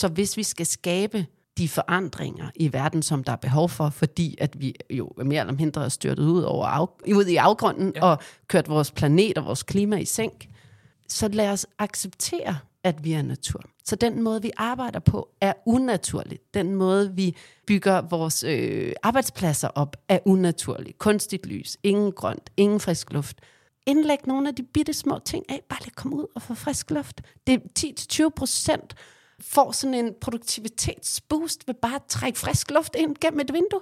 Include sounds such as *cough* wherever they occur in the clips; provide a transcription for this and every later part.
Så hvis vi skal skabe de forandringer i verden, som der er behov for, fordi at vi jo mere eller mindre er styrtet ud, over af, ud i afgrunden ja. og kørt vores planet og vores klima i sænk, så lad os acceptere, at vi er natur. Så den måde, vi arbejder på, er unaturlig. Den måde, vi bygger vores øh, arbejdspladser op, er unaturlig. Kunstigt lys, ingen grønt, ingen frisk luft. Indlæg nogle af de bitte små ting af. Bare lad komme ud og få frisk luft. Det er 10-20 procent får sådan en produktivitetsboost ved bare at trække frisk luft ind gennem et vindue.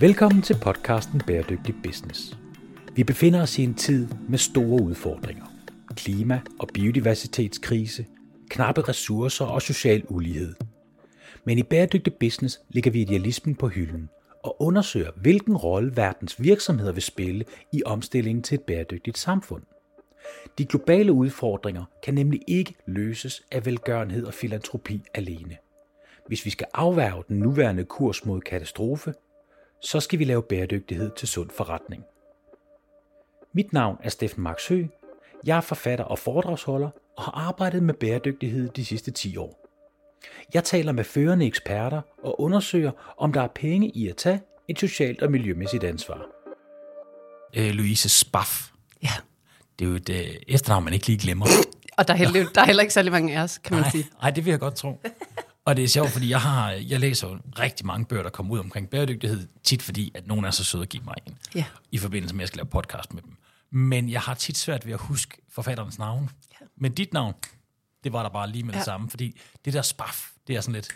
Velkommen til podcasten Bæredygtig Business. Vi befinder os i en tid med store udfordringer. Klima- og biodiversitetskrise, knappe ressourcer og social ulighed. Men i Bæredygtig Business ligger vi idealismen på hylden og undersøger, hvilken rolle verdens virksomheder vil spille i omstillingen til et bæredygtigt samfund. De globale udfordringer kan nemlig ikke løses af velgørenhed og filantropi alene. Hvis vi skal afværge den nuværende kurs mod katastrofe, så skal vi lave bæredygtighed til sund forretning. Mit navn er Steffen Max Høgh. Jeg er forfatter og foredragsholder og har arbejdet med bæredygtighed de sidste 10 år. Jeg taler med førende eksperter og undersøger, om der er penge i at tage et socialt og miljømæssigt ansvar. Øh, Louise Spaff. Ja. Det er jo et øh, efternavn, man ikke lige glemmer. Og der er, heller, der er heller ikke særlig mange af os, kan man nej, sige. Nej, det vil jeg godt tro. Og det er sjovt, fordi jeg, har, jeg læser jo rigtig mange bøger, der kommer ud omkring bæredygtighed, tit fordi, at nogen er så søde at give mig en, Ja. i forbindelse med, at jeg skal lave podcast med dem. Men jeg har tit svært ved at huske forfatterens navn. Ja. Men dit navn, det var der bare lige med ja. Det samme, fordi det der spaff, det er sådan lidt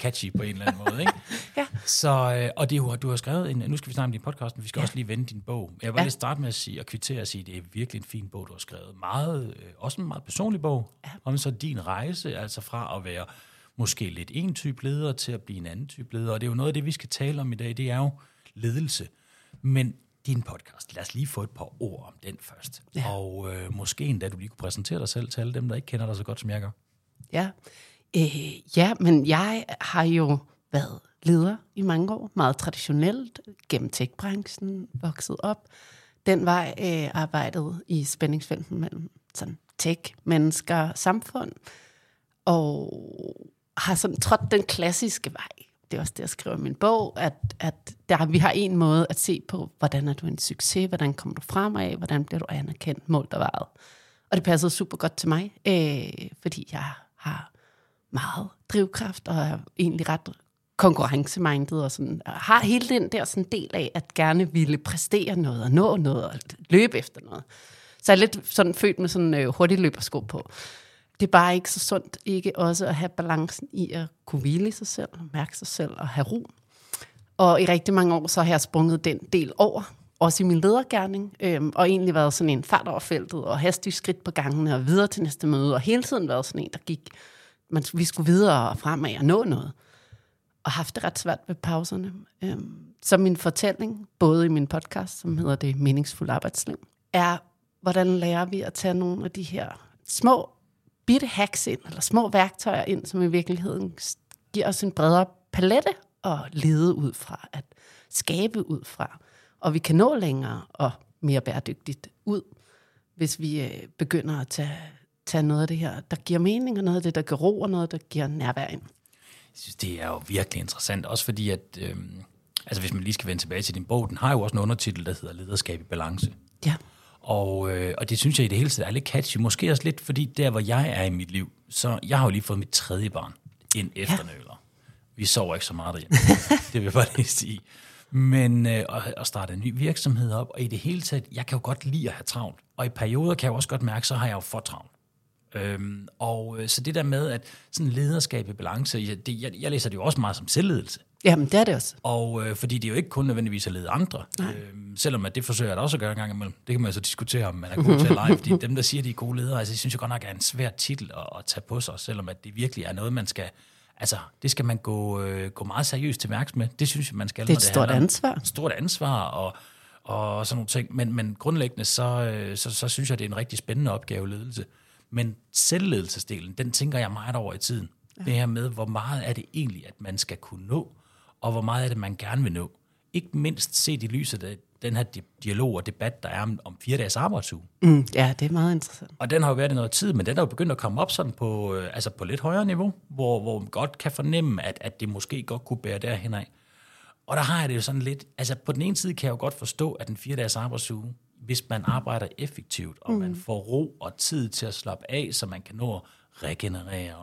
catchy på en eller anden måde, ikke? *laughs* Ja. Så, øh, og det er jo, du har skrevet en, nu skal vi snakke om din podcast, men vi skal ja. Også lige vende din bog. Jeg vil Ja. lige starte med at sige, og kvittere og sige, at det er virkelig en fin bog, du har skrevet. Meget, øh, også en meget personlig bog, ja. om så din rejse, altså fra at være måske lidt en type leder til at blive en anden type leder. Og det er jo noget af det, vi skal tale om i dag, det er jo ledelse. Men din podcast, lad os lige få et par ord om den først. Ja. Og øh, måske endda du lige kunne præsentere dig selv til alle dem, der ikke kender dig så godt, som jeg gør. Ja. Øh, ja, men jeg har jo været leder i mange år, meget traditionelt, gennem tech-branchen, vokset op. Den vej øh, arbejdet i spændingsfelten mellem sådan tech, mennesker, samfund, og har sådan trådt den klassiske vej. Det er også det, jeg skriver i min bog, at, at der, vi har en måde at se på, hvordan er du en succes, hvordan kommer du fremad, hvordan bliver du anerkendt, målt og varet. Og det passede super godt til mig, øh, fordi jeg har meget drivkraft, og er egentlig ret konkurrencemindet, og sådan, og har hele den der sådan del af, at gerne ville præstere noget, og nå noget, og løbe efter noget. Så jeg er lidt sådan født med sådan øh, hurtig løbersko på. Det er bare ikke så sundt ikke også at have balancen i at kunne hvile i sig selv, mærke sig selv og have ro. Og i rigtig mange år, så har jeg sprunget den del over, også i min ledergærning, øhm, og egentlig været sådan en fart over feltet, og hastig skridt på gangene, og videre til næste møde, og hele tiden været sådan en, der gik, man, vi skulle videre og fremad og nå noget. Og haft det ret svært ved pauserne. Øhm, så min fortælling, både i min podcast, som hedder Det meningsfulde arbejdsliv, er, hvordan lærer vi at tage nogle af de her små bitte hacks ind, eller små værktøjer ind, som i virkeligheden giver os en bredere palette at lede ud fra, at skabe ud fra. Og vi kan nå længere og mere bæredygtigt ud, hvis vi øh, begynder at tage, tage noget af det her, der giver mening, og noget af det, der giver ro, og noget, der giver nærvær ind. Jeg synes, det er jo virkelig interessant, også fordi, at øhm, altså hvis man lige skal vende tilbage til din bog, den har jo også en undertitel, der hedder Lederskab i balance. Ja, Og, øh, og det synes jeg i det hele taget er lidt catchy. Måske også lidt, fordi der, hvor jeg er i mit liv, så jeg har jo lige fået mit tredje barn, en efternøler. Vi sover ikke så meget derhjemme. *laughs* det vil jeg bare lige sige. Men øh, at, at starte en ny virksomhed op, og i det hele taget, jeg kan jo godt lide at have travlt. Og i perioder kan jeg jo også godt mærke, så har jeg jo for travlt. Øhm, og øh, så det der med, at sådan lederskab i balance, jeg, det, jeg, jeg læser det jo også meget som selvledelse. Jamen, det er det også. Og øh, fordi det er jo ikke kun nødvendigvis at lede andre, øhm, selvom at det forsøger jeg da også at gøre en gang imellem. Det kan man jo så diskutere, om man er god til at lege, *laughs* fordi dem, der siger, de er gode ledere, altså, jeg synes jo godt nok er en svær titel at, at tage på sig, selvom at det virkelig er noget, man skal, altså det skal man gå, øh, gå meget seriøst til værks med. Det synes jeg, man skal. Det er et stort handler om- ansvar. Et stort ansvar, og, og sådan nogle ting. Men, men grundlæggende, så, øh, så, så synes jeg, det er en rigtig spændende opgave, ledelse. Men selvledelsesdelen, den tænker jeg meget over i tiden. Ja. Det her med, hvor meget er det egentlig, at man skal kunne nå, og hvor meget er det, man gerne vil nå. Ikke mindst set i lyset af den her di- dialog og debat, der er om, om fire dages arbejdsuge. Mm, ja, det er meget interessant. Og den har jo været i noget tid, men den er jo begyndt at komme op sådan på, øh, altså på lidt højere niveau, hvor, hvor man godt kan fornemme, at, at det måske godt kunne bære derhen af. Og der har jeg det jo sådan lidt, altså på den ene side kan jeg jo godt forstå, at en fire dages arbejdsuge, hvis man arbejder effektivt, og mm. man får ro og tid til at slappe af, så man kan nå at regenerere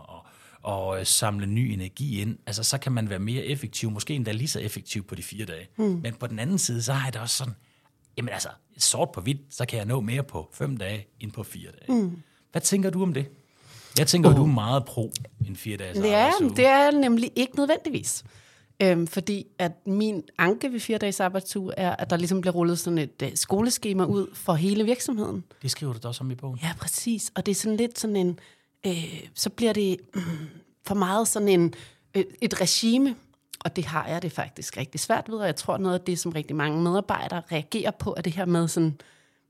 og, øh, samle ny energi ind, altså så kan man være mere effektiv, måske endda lige så effektiv på de fire dage. Mm. Men på den anden side, så har jeg det også sådan, jamen altså, sort på hvidt, så kan jeg nå mere på fem dage, end på fire dage. Mm. Hvad tænker du om det? Jeg tænker, oh. du er meget pro en fire dages Ja, det er nemlig ikke nødvendigvis. Øhm, fordi at min anke ved fire dages arbejdsuge er, at der ligesom bliver rullet sådan et uh, skoleskema ud for hele virksomheden. Det skriver du da også om i bogen. Ja, præcis. Og det er sådan lidt sådan en, øh, så bliver det øh, for meget sådan en, øh, et regime, og det har jeg det faktisk rigtig svært ved, og jeg tror noget af det, som rigtig mange medarbejdere reagerer på, er det her med sådan,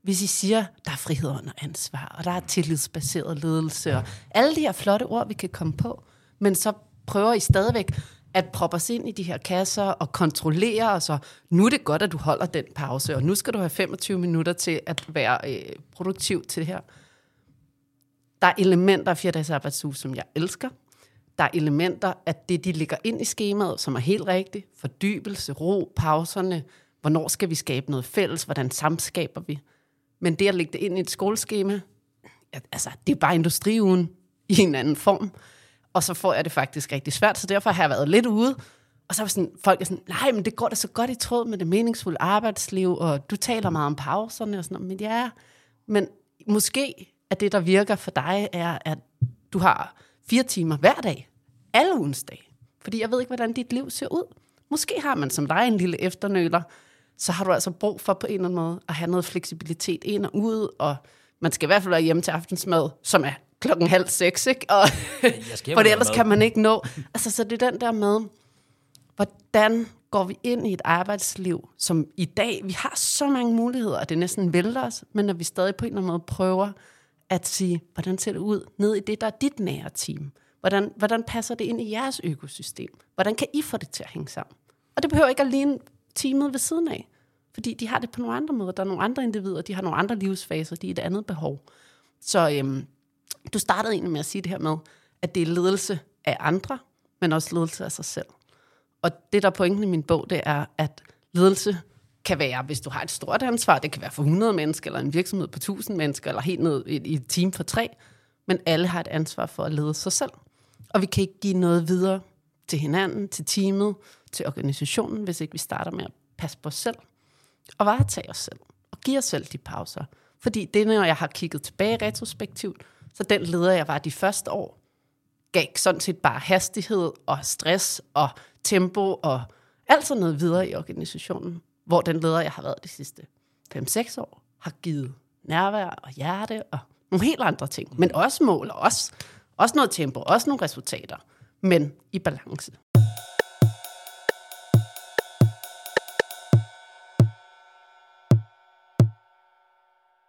hvis I siger, der er frihed under ansvar, og der er tillidsbaseret ledelse, og alle de her flotte ord, vi kan komme på, men så prøver I stadigvæk at proppe os ind i de her kasser og kontrollere, og så nu er det godt, at du holder den pause, og nu skal du have 25 minutter til at være øh, produktiv til det her. Der er elementer af 4 dages arbejdsuge, som jeg elsker. Der er elementer af det, de ligger ind i skemaet, som er helt rigtigt. Fordybelse, ro, pauserne. Hvornår skal vi skabe noget fælles? Hvordan samskaber vi? Men det at lægge det ind i et skoleskema, altså, det er bare industriugen i en anden form. Og så får jeg det faktisk rigtig svært, så derfor har jeg været lidt ude. Og så er sådan, folk er sådan, nej, men det går da så godt i tråd med det meningsfulde arbejdsliv, og du taler meget om pauserne og sådan noget. Men ja, men måske at det, der virker for dig, er, at du har fire timer hver dag, alle ugens dag. Fordi jeg ved ikke, hvordan dit liv ser ud. Måske har man som dig en lille efternøler, så har du altså brug for på en eller anden måde at have noget fleksibilitet ind og ud, og man skal i hvert fald være hjemme til aftensmad, som er klokken halv seks, ikke? Og, for det ellers kan man ikke nå. Altså, så det er den der med, hvordan går vi ind i et arbejdsliv, som i dag, vi har så mange muligheder, at det næsten vælter os, men når vi stadig på en eller anden måde prøver at sige, hvordan ser det ud ned i det, der er dit nære team? Hvordan, hvordan passer det ind i jeres økosystem? Hvordan kan I få det til at hænge sammen? Og det behøver ikke alene teamet ved siden af, fordi de har det på nogle andre måder. Der er nogle andre individer, de har nogle andre livsfaser, de er et andet behov. Så øhm, du startede egentlig med at sige det her med, at det er ledelse af andre, men også ledelse af sig selv. Og det, der er pointen i min bog, det er, at ledelse kan være, hvis du har et stort ansvar, det kan være for 100 mennesker, eller en virksomhed på 1000 mennesker, eller helt ned i et team for tre, men alle har et ansvar for at lede sig selv. Og vi kan ikke give noget videre til hinanden, til teamet, til organisationen, hvis ikke vi starter med at passe på os selv, og varetage os selv, og give os selv de pauser. Fordi det, når jeg har kigget tilbage retrospektivt, så den leder, jeg var de første år, gav sådan set bare hastighed og stress og tempo og alt sådan noget videre i organisationen. Hvor den leder, jeg har været de sidste 5-6 år, har givet nærvær og hjerte og nogle helt andre ting. Men også mål og også, også noget tempo, også nogle resultater, men i balance.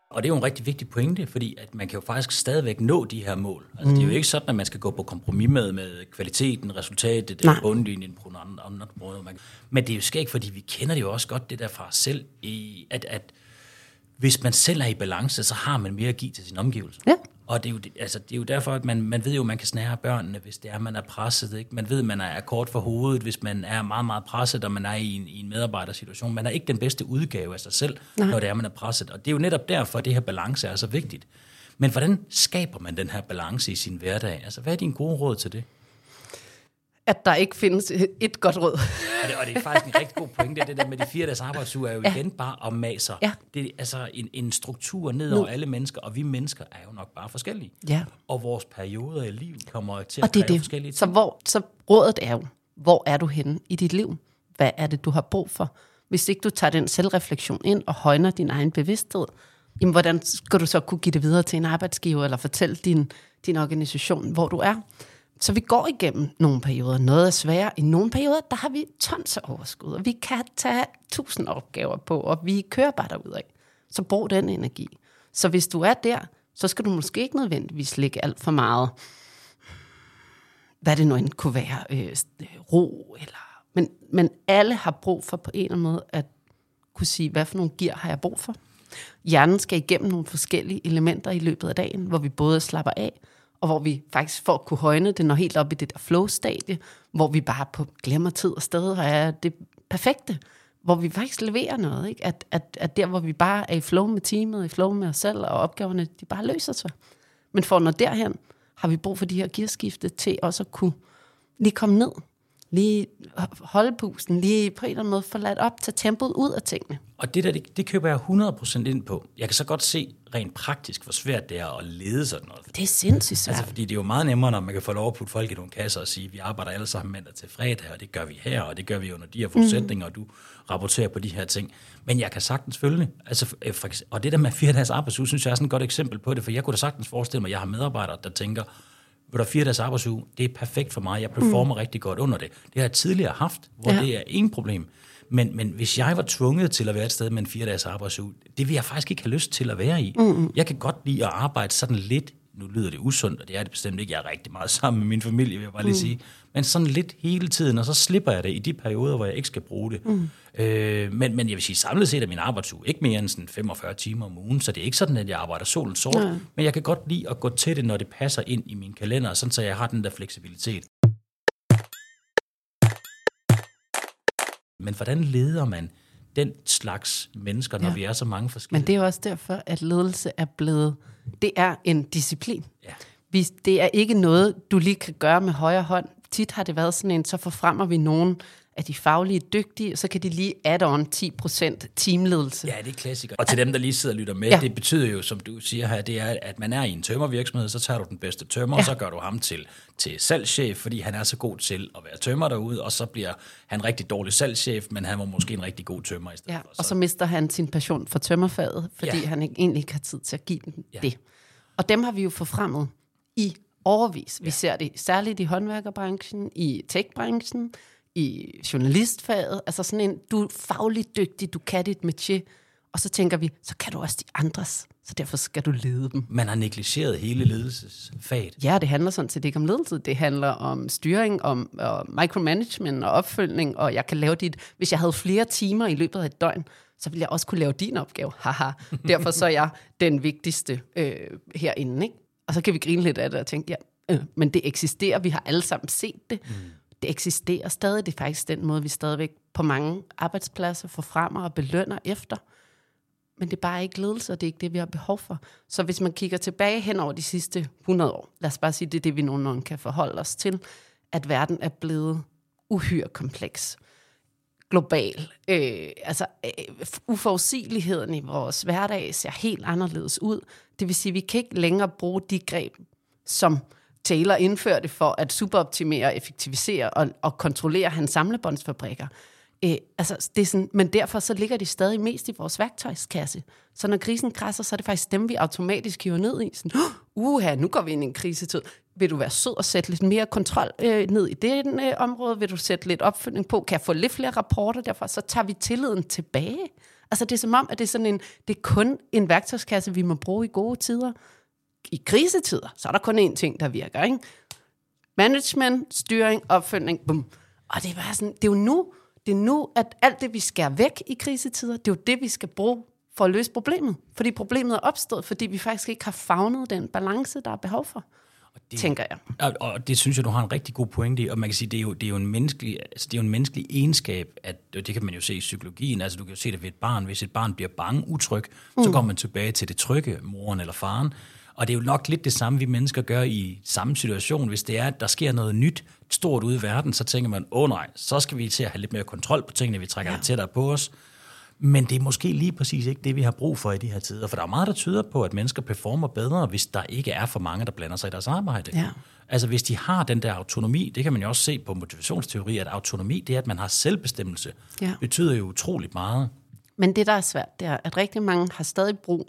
Og det er jo en rigtig vigtig pointe, fordi at man kan jo faktisk stadigvæk nå de her mål. Altså, mm. Det er jo ikke sådan, at man skal gå på kompromis med, med kvaliteten, resultatet, Nej. bundlinjen på nogle andre, andre måder. Men det er jo skægt, fordi vi kender det jo også godt, det der fra os selv, i, at, at hvis man selv er i balance, så har man mere at give til sin omgivelse. Ja. Og det er jo, altså, det er jo derfor, at man, man ved jo, at man kan snære børnene, hvis det er, man er presset. Ikke? Man ved, at man er kort for hovedet, hvis man er meget, meget presset, og man er i en, i en medarbejdersituation. Man er ikke den bedste udgave af sig selv, Nej. når det er, man er presset. Og det er jo netop derfor, at det her balance er så vigtigt. Men hvordan skaber man den her balance i sin hverdag? Altså, hvad er din gode råd til det? At der ikke findes et godt råd. og, det, og det er faktisk en rigtig god pointe, det der med de fire dages arbejdsuge er jo ja. igen bare at maser. Ja. Det er altså en, en struktur ned over alle mennesker, og vi mennesker er jo nok bare forskellige. Ja. Og vores perioder i livet kommer til og at det er det. forskellige ting. Så, hvor, så rådet er jo, hvor er du henne i dit liv? Hvad er det, du har brug for? Hvis ikke du tager den selvreflektion ind og højner din egen bevidsthed, jamen, hvordan skal du så kunne give det videre til en arbejdsgiver, eller fortælle din, din organisation, hvor du er? Så vi går igennem nogle perioder. Noget er sværere. I nogle perioder, der har vi tons af overskud, og vi kan tage tusind opgaver på, og vi kører bare derudad. Så brug den energi. Så hvis du er der, så skal du måske ikke nødvendigvis lægge alt for meget, hvad det nu end kunne være, øh, øh ro, eller, men, men alle har brug for på en eller anden måde at kunne sige, hvad for nogle gear har jeg brug for. Hjernen skal igennem nogle forskellige elementer i løbet af dagen, hvor vi både slapper af, og hvor vi faktisk for at kunne højne det, når helt op i det der flow-stadie, hvor vi bare på glemmer tid og sted og er det perfekte, hvor vi faktisk leverer noget. Ikke? At, at, at der, hvor vi bare er i flow med teamet, i flow med os selv, og opgaverne, de bare løser sig. Men for at nå derhen, har vi brug for de her gearskifte til også at kunne lige komme ned, lige holde pusten, lige på en eller anden måde få ladt op, tage tempoet ud af tingene. Og det der, det, det køber jeg 100% ind på. Jeg kan så godt se rent praktisk, hvor svært det er at lede sådan noget. Det er sindssygt svært. Altså, fordi det er jo meget nemmere, når man kan få lov at putte folk i nogle kasser og sige, vi arbejder alle sammen mandag til fredag, og det gør vi her, og det gør vi under de her forudsætninger, mm. og du rapporterer på de her ting. Men jeg kan sagtens følge det. Altså, for, og det der med fire dages arbejdsuge, synes jeg er sådan et godt eksempel på det, for jeg kunne da sagtens forestille mig, at jeg har medarbejdere, der tænker, hvor der fire dages arbejdsuge, det er perfekt for mig, jeg performer mm. rigtig godt under det. Det har jeg tidligere haft, hvor ja. det er ingen problem. Men, men hvis jeg var tvunget til at være et sted med en fire dages arbejdsuge, det vil jeg faktisk ikke have lyst til at være i. Mm. Jeg kan godt lide at arbejde sådan lidt, nu lyder det usundt, og det er det bestemt ikke, jeg er rigtig meget sammen med min familie, vil jeg bare lige mm. sige, men sådan lidt hele tiden, og så slipper jeg det i de perioder, hvor jeg ikke skal bruge det. Mm. Øh, men, men jeg vil sige, samlet set er min arbejdsuge ikke mere end sådan 45 timer om ugen, så det er ikke sådan, at jeg arbejder solen sort, Nej. men jeg kan godt lide at gå til det, når det passer ind i min kalender, sådan så jeg har den der fleksibilitet. Men hvordan leder man den slags mennesker, når ja. vi er så mange forskellige? Men det er også derfor, at ledelse er blevet, det er en disciplin. Ja. det er ikke noget, du lige kan gøre med højre hånd tit har det været sådan en, så forfremmer vi nogen af de faglige dygtige, så kan de lige add on 10% teamledelse. Ja, det er klassiker. Og til dem, der lige sidder og lytter med, ja. det betyder jo, som du siger her, det er, at man er i en tømmervirksomhed, så tager du den bedste tømmer, ja. og så gør du ham til, til salgschef, fordi han er så god til at være tømmer derude, og så bliver han rigtig dårlig salgschef, men han var måske en rigtig god tømmer i stedet ja, for. Så. Og så mister han sin passion for tømmerfaget, fordi ja. han ikke, egentlig ikke har tid til at give dem ja. det. Og dem har vi jo forfremmet i overvis. Ja. Vi ser det særligt i håndværkerbranchen, i techbranchen, i journalistfaget. Altså sådan en, du er fagligt dygtig, du kan dit métier. Og så tænker vi, så kan du også de andres. Så derfor skal du lede dem. Man har negligeret hele ledelsesfaget. Ja, det handler sådan set ikke om ledelse. Det handler om styring, om uh, micromanagement og opfølgning. Og jeg kan lave dit... Hvis jeg havde flere timer i løbet af et døgn, så ville jeg også kunne lave din opgave. Haha. *laughs* Derfor så er jeg den vigtigste øh, herinde. Ikke? Og så kan vi grine lidt af det og tænke, ja, øh, men det eksisterer, vi har alle sammen set det. Mm. Det eksisterer stadig, det er faktisk den måde, vi stadigvæk på mange arbejdspladser får frem og belønner efter. Men det er bare ikke ledelse, og det er ikke det, vi har behov for. Så hvis man kigger tilbage hen over de sidste 100 år, lad os bare sige, det er det, vi nogenlunde kan forholde os til, at verden er blevet uhyre kompleks global. Øh, altså, øh, uforudsigeligheden i vores hverdag ser helt anderledes ud. Det vil sige, at vi kan ikke længere bruge de greb, som Taylor indførte for at superoptimere, effektivisere og, og kontrollere hans samlebåndsfabrikker. Øh, altså, det er sådan, men derfor så ligger de stadig mest i vores værktøjskasse. Så når krisen krasser, så er det faktisk dem, vi automatisk hiver ned i. Sådan, uha, nu går vi ind i en krisetid. Vil du være sød og sætte lidt mere kontrol øh, ned i det øh, område? Vil du sætte lidt opfølgning på? Kan jeg få lidt flere rapporter derfra? Så tager vi tilliden tilbage. Altså det er som om, at det er, sådan en, det er kun en værktøjskasse, vi må bruge i gode tider. I krisetider, så er der kun én ting, der virker. Ikke? Management, styring, opfølgning, bum. Og det er bare sådan, det er jo nu, det er nu, at alt det, vi skærer væk i krisetider, det er jo det, vi skal bruge for at løse problemet. Fordi problemet er opstået, fordi vi faktisk ikke har fagnet den balance, der er behov for. Og det, tænker jeg. Og, og det synes jeg, du har en rigtig god pointe i, og man kan sige, det er jo, det er jo, en, menneskelig, altså det er jo en menneskelig egenskab, at, og det kan man jo se i psykologien, altså du kan jo se det ved et barn, hvis et barn bliver bange, utryg, mm. så kommer man tilbage til det trygge, moren eller faren, og det er jo nok lidt det samme, vi mennesker gør i samme situation. Hvis det er, at der sker noget nyt, stort ude i verden, så tænker man, åh oh, nej, så skal vi til at have lidt mere kontrol på tingene, vi trækker ja. det tættere på os. Men det er måske lige præcis ikke det, vi har brug for i de her tider. For der er meget, der tyder på, at mennesker performer bedre, hvis der ikke er for mange, der blander sig i deres arbejde. Ja. Altså hvis de har den der autonomi, det kan man jo også se på motivationsteori, at autonomi, det er, at man har selvbestemmelse, ja. betyder jo utroligt meget. Men det, der er svært, det er, at rigtig mange har stadig brug.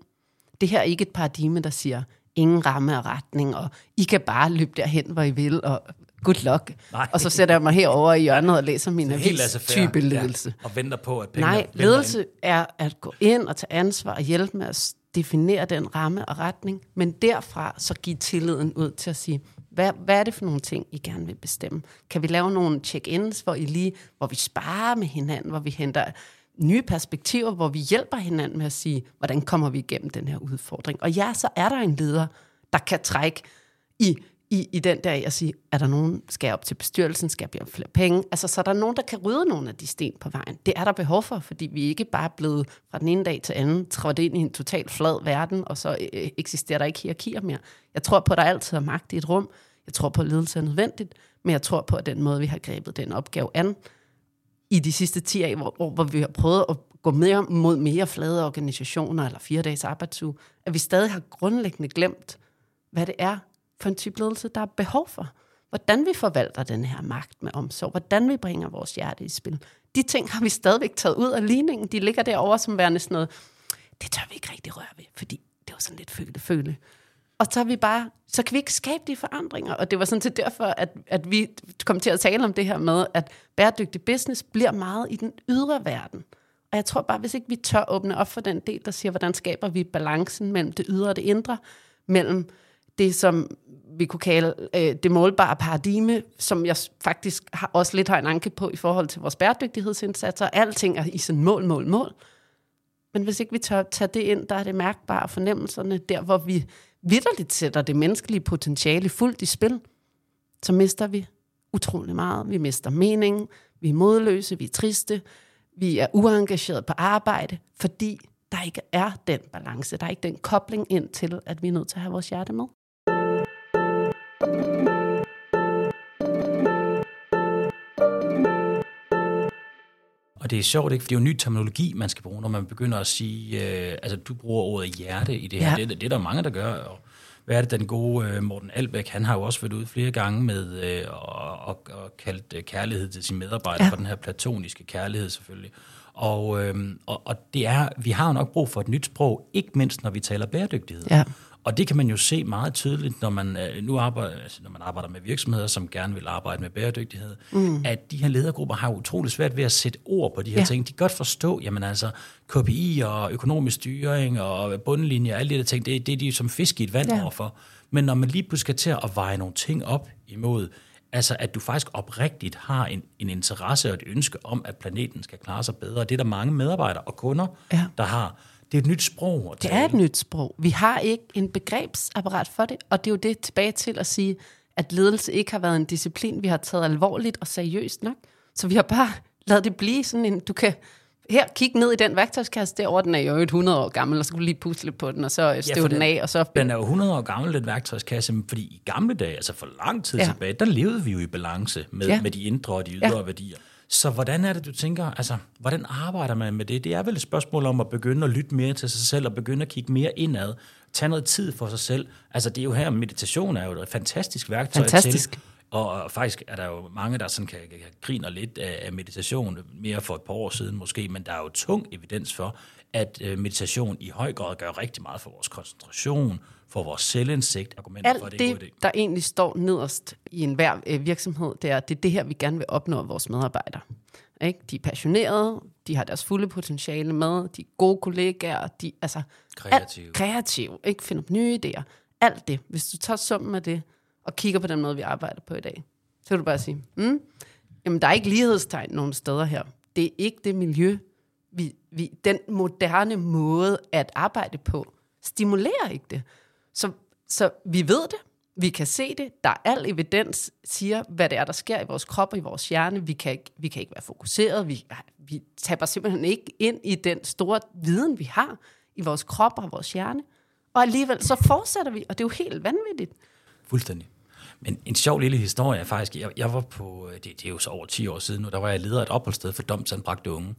Det her er ikke et paradigme, der siger, ingen ramme og retning, og I kan bare løbe derhen, hvor I vil, og good luck. Nej. Og så sætter jeg mig herover i hjørnet og læser min avis-type ledelse. Ja, og venter på, at pengene Nej, ledelse ind. er at gå ind og tage ansvar og hjælpe med at definere den ramme og retning, men derfra så give tilliden ud til at sige, hvad, hvad er det for nogle ting, I gerne vil bestemme? Kan vi lave nogle check-ins, hvor, I lige, hvor vi sparer med hinanden, hvor vi henter nye perspektiver, hvor vi hjælper hinanden med at sige, hvordan kommer vi igennem den her udfordring. Og ja, så er der en leder, der kan trække i, i, i den der at sige, er der nogen, skal jeg op til bestyrelsen, skal jeg blive flere penge? Altså, så er der nogen, der kan rydde nogle af de sten på vejen. Det er der behov for, fordi vi ikke bare er blevet fra den ene dag til anden trådt ind i en totalt flad verden, og så øh, eksisterer der ikke hierarkier mere. Jeg tror på, at der altid er magt i et rum. Jeg tror på, at ledelse er nødvendigt, men jeg tror på, at den måde, vi har grebet den opgave an, i de sidste 10 år, hvor, hvor vi har prøvet at gå mere mod mere flade organisationer eller fire dages arbejdsuge, at vi stadig har grundlæggende glemt, hvad det er for en type ledelse, der er behov for. Hvordan vi forvalter den her magt med omsorg, hvordan vi bringer vores hjerte i spil. De ting har vi stadigvæk taget ud af ligningen. De ligger derovre som værende sådan noget, det tør vi ikke rigtig røre ved, fordi det var sådan lidt føle-føle. Og så, vi bare, så kan vi ikke skabe de forandringer. Og det var sådan til derfor, at, at vi kom til at tale om det her med, at bæredygtig business bliver meget i den ydre verden. Og jeg tror bare, hvis ikke vi tør åbne op for den del, der siger, hvordan skaber vi balancen mellem det ydre og det indre, mellem det, som vi kunne kalde øh, det målbare paradigme, som jeg faktisk har, også lidt har en anke på i forhold til vores bæredygtighedsindsatser. Alting er i sådan mål, mål, mål. Men hvis ikke vi tør tage det ind, der er det mærkbare fornemmelserne, der hvor vi vidderligt sætter det menneskelige potentiale fuldt i spil, så mister vi utrolig meget. Vi mister mening, vi er modløse, vi er triste, vi er uengageret på arbejde, fordi der ikke er den balance, der er ikke den kobling ind til, at vi er nødt til at have vores hjerte med. Og det er sjovt, ikke? For det er jo ny terminologi, man skal bruge, når man begynder at sige, øh, altså du bruger ordet hjerte i det her. Ja. Det, det er der mange, der gør. Og hvad er det, den gode øh, Morten Albæk, han har jo også været ude flere gange med øh, og, og, og kaldt øh, kærlighed til sine medarbejdere, Ja. ja. for den her platoniske kærlighed selvfølgelig. Og, øh, og, og det er, vi har jo nok brug for et nyt sprog, ikke mindst når vi taler bæredygtighed. Ja. Og det kan man jo se meget tydeligt, når man øh, nu arbejder, altså når man arbejder med virksomheder, som gerne vil arbejde med bæredygtighed, mm. at de her ledergrupper har utrolig svært ved at sætte ord på de her Ja. ting. De kan godt forstå, jamen altså, KPI og økonomisk styring og bundlinje og alle de der ting, det, det er de som fisk i et vand ja. overfor. Men når man lige pludselig skal til at veje nogle ting op imod, altså at du faktisk oprigtigt har en, en interesse og et ønske om, at planeten skal klare sig bedre, det er der mange medarbejdere og kunder, Ja. der har. Det er et nyt sprog at Det tale. er et nyt sprog. Vi har ikke en begrebsapparat for det, og det er jo det tilbage til at sige, at ledelse ikke har været en disciplin, vi har taget alvorligt og seriøst nok. Så vi har bare lavet det blive sådan en, du kan her kigge ned i den værktøjskasse derovre, den er jo 100 år gammel, og så kan du lige pusle på den, og så støve for den den- af, og så... Den er jo 100 år gammel, den værktøjskasse, fordi i gamle dage, altså for lang tid Ja. ja. tilbage, der levede vi jo i balance med, Ja. ja. med de indre og de ydre Ja. ja. værdier. Så hvordan er det, du tænker, altså, hvordan arbejder man med det? Det er vel et spørgsmål om at begynde at lytte mere til sig selv, og begynde at kigge mere indad, tage noget tid for sig selv. Altså, det er jo her, meditation er jo et fantastisk værktøj Fantastisk. til. Og faktisk er der jo mange, der sådan kan, kan griner lidt af, af meditation, mere for et par år siden måske, men der er jo tung evidens for, at øh, meditation i høj grad gør rigtig meget for vores koncentration, for vores selvindsigt. Argumenter for, at Alt det er en god det, idé. der egentlig står nederst i enhver øh, virksomhed, det er, det er det her, vi gerne vil opnå af vores medarbejdere. Ikke? De er passionerede, de har deres fulde potentiale med, de er gode kollegaer, de altså, Kreative. Alt, kreative, ikke finder på nye idéer. Alt det, hvis du tager summen af det, og kigger på den måde, vi arbejder på i dag, så kan du bare sige, mm, jamen der er ikke lighedstegn nogen steder her. Det er ikke det miljø, vi, vi, den moderne måde at arbejde på, stimulerer ikke det. Så, så vi ved det, vi kan se det, der er al evidens, siger, hvad det er, der sker i vores krop og i vores hjerne. Vi kan ikke, vi kan ikke være fokuseret, vi, vi taber simpelthen ikke ind i den store viden, vi har i vores krop og vores hjerne. Og alligevel så fortsætter vi, og det er jo helt vanvittigt. Fuldstændig. Men en sjov lille historie er faktisk, jeg, jeg var på, øh, det, det er jo så over 10 år siden nu, der var jeg leder af et opholdssted for domsanbragte unge.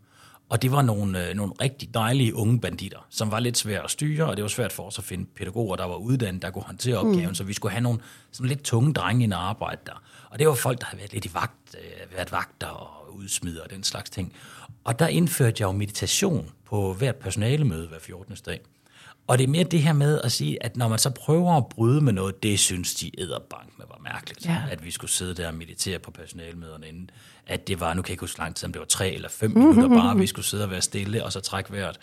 Og det var nogle, øh, nogle rigtig dejlige unge banditter, som var lidt svære at styre, og det var svært for os at finde pædagoger, der var uddannet, der kunne håndtere opgaven, mm. så vi skulle have nogle sådan lidt tunge drenge ind og arbejde der. Og det var folk, der havde været lidt i vagt, øh, været vagter og udsmider og den slags ting. Og der indførte jeg jo meditation på hvert personalemøde hver 14. dag. Og det er mere det her med at sige, at når man så prøver at bryde med noget, det synes de æderbank med var mærkeligt. Ja. At vi skulle sidde der og meditere på personalmøderne inden. At det var, nu kan jeg ikke huske lang tid, om det var tre eller fem minutter bare, vi skulle sidde og være stille og så trække vejret.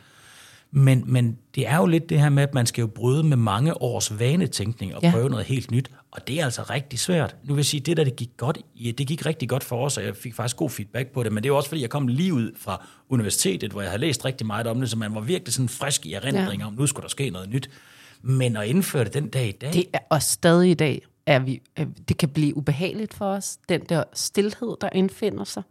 Men, men det er jo lidt det her med, at man skal jo bryde med mange års vanetænkning og ja. prøve noget helt nyt. Og det er altså rigtig svært. Nu vil jeg sige, det der det gik godt, ja, det gik rigtig godt for os, og jeg fik faktisk god feedback på det. Men det er også, fordi jeg kom lige ud fra universitetet, hvor jeg havde læst rigtig meget om det, så man var virkelig sådan frisk i erindring Ja. om, nu skulle der ske noget nyt. Men at indføre det den dag i dag, Det er også stadig i dag, er vi, det kan blive ubehageligt for os, den der stillhed, der indfinder sig.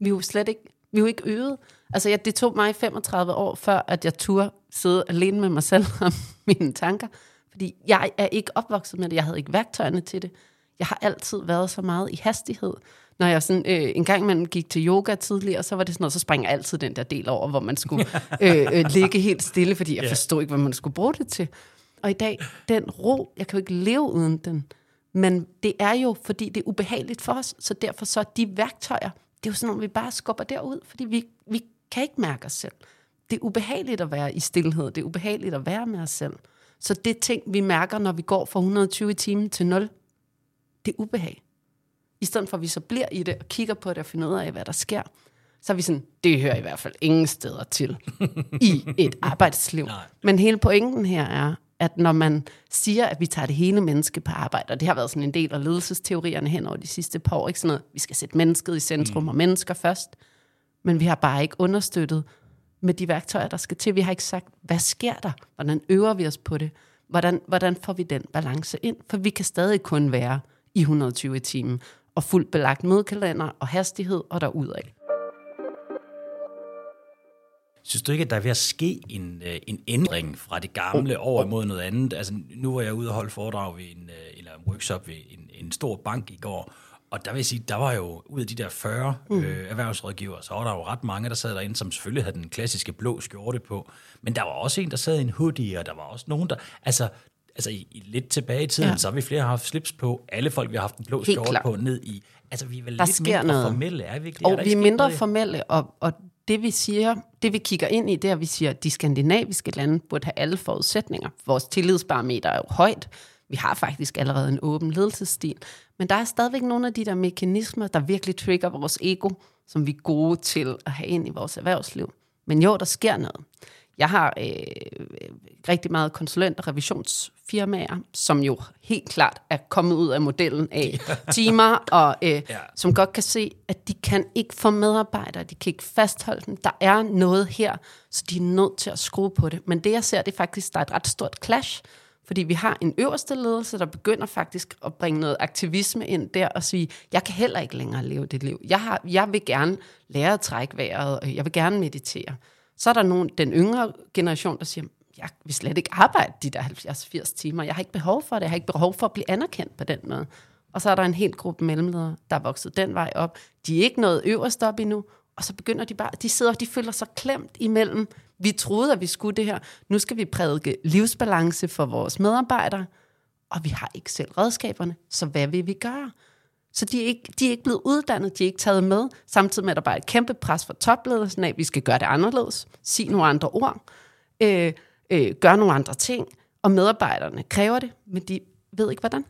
Vi er jo slet ikke, vi er jo ikke øvet. Altså, ja, det tog mig 35 år, før at jeg turde sidde alene med mig selv og *laughs* mine tanker. Fordi jeg er ikke opvokset med det. Jeg havde ikke værktøjerne til det. Jeg har altid været så meget i hastighed. Når jeg sådan, øh, en gang man gik til yoga tidligere, så var det sådan noget, så springer jeg altid den der del over, hvor man skulle *laughs* øh, øh, ligge helt stille, fordi jeg Ja. forstod ikke, hvad man skulle bruge det til. Og i dag, den ro, jeg kan jo ikke leve uden den. Men det er jo, fordi det er ubehageligt for os, så derfor så de værktøjer, det er jo sådan nogle, vi bare skubber derud, fordi vi, vi kan ikke mærke os selv. Det er ubehageligt at være i stillhed, det er ubehageligt at være med os selv. Så det ting, vi mærker, når vi går fra 120 i timen til 0, det er ubehag. I stedet for, at vi så bliver i det og kigger på det og finder ud af, hvad der sker, så er vi sådan, det hører i hvert fald ingen steder til i et *laughs* arbejdsliv. Nej. Men hele pointen her er, at når man siger, at vi tager det hele menneske på arbejde, og det har været sådan en del af ledelsesteorierne hen over de sidste par år, ikke sådan noget, vi skal sætte mennesket i centrum mm. og mennesker først, men vi har bare ikke understøttet med de værktøjer, der skal til. Vi har ikke sagt, hvad sker der? Hvordan øver vi os på det? Hvordan, hvordan får vi den balance ind? For vi kan stadig kun være i 120 i timen, og fuldt belagt mødekalender og hastighed og derudad. Synes du ikke, at der er ved at ske en, øh, en ændring fra det gamle over imod noget andet? Altså, nu var jeg ude og holde foredrag ved en, øh, eller en workshop ved en, en stor bank i går, og der vil jeg sige, der var jo ud af de der 40 mm. øh, erhvervsrådgivere, så var der jo ret mange, der sad derinde, som selvfølgelig havde den klassiske blå skjorte på, men der var også en, der sad i en hoodie, og der var også nogen, der... Altså, altså i, i lidt tilbage i tiden, Ja. så har vi flere haft slips på. Alle folk, vi har haft en blå Helt skjorte klart. på ned i. Altså, vi er vel Der lidt mindre noget. formelle, er vi ikke? Er Og der vi er mindre noget? formelle, og, og det vi siger, det vi kigger ind i, det er, at vi siger, at de skandinaviske lande burde have alle forudsætninger. Vores tillidsbarometer er jo højt. Vi har faktisk allerede en åben ledelsesstil. Men der er stadigvæk nogle af de der mekanismer, der virkelig trigger vores ego, som vi er gode til at have ind i vores erhvervsliv. Men jo, der sker noget. Jeg har øh, rigtig meget konsulent- og revisionsfirmaer, som jo helt klart er kommet ud af modellen af timer, og øh, Ja. som godt kan se, at de kan ikke få medarbejdere, de kan ikke fastholde dem. Der er noget her, så de er nødt til at skrue på det. Men det, jeg ser, det er faktisk, der er et ret stort clash, fordi vi har en øverste ledelse, der begynder faktisk at bringe noget aktivisme ind der og sige, jeg kan heller ikke længere leve det liv. Jeg, har, jeg vil gerne lære at trække vejret, og jeg vil gerne meditere. Så er der nogen, den yngre generation, der siger, jeg vil slet ikke arbejde de der 70-80 timer. Jeg har ikke behov for det. Jeg har ikke behov for at blive anerkendt på den måde. Og så er der en hel gruppe mellemledere, der er vokset den vej op. De er ikke nået øverst op endnu, og så begynder de bare, de sidder, de føler sig klemt imellem. Vi troede, at vi skulle det her. Nu skal vi prædike livsbalance for vores medarbejdere, og vi har ikke selv redskaberne, så hvad vil vi gøre? Så de er, ikke, de er ikke blevet uddannet, de er ikke taget med, samtidig med, at der bare er et kæmpe pres fra topledelsen af, at vi skal gøre det anderledes, sige nogle andre ord, øh, øh, gøre nogle andre ting, og medarbejderne kræver det, men de ved ikke, hvordan.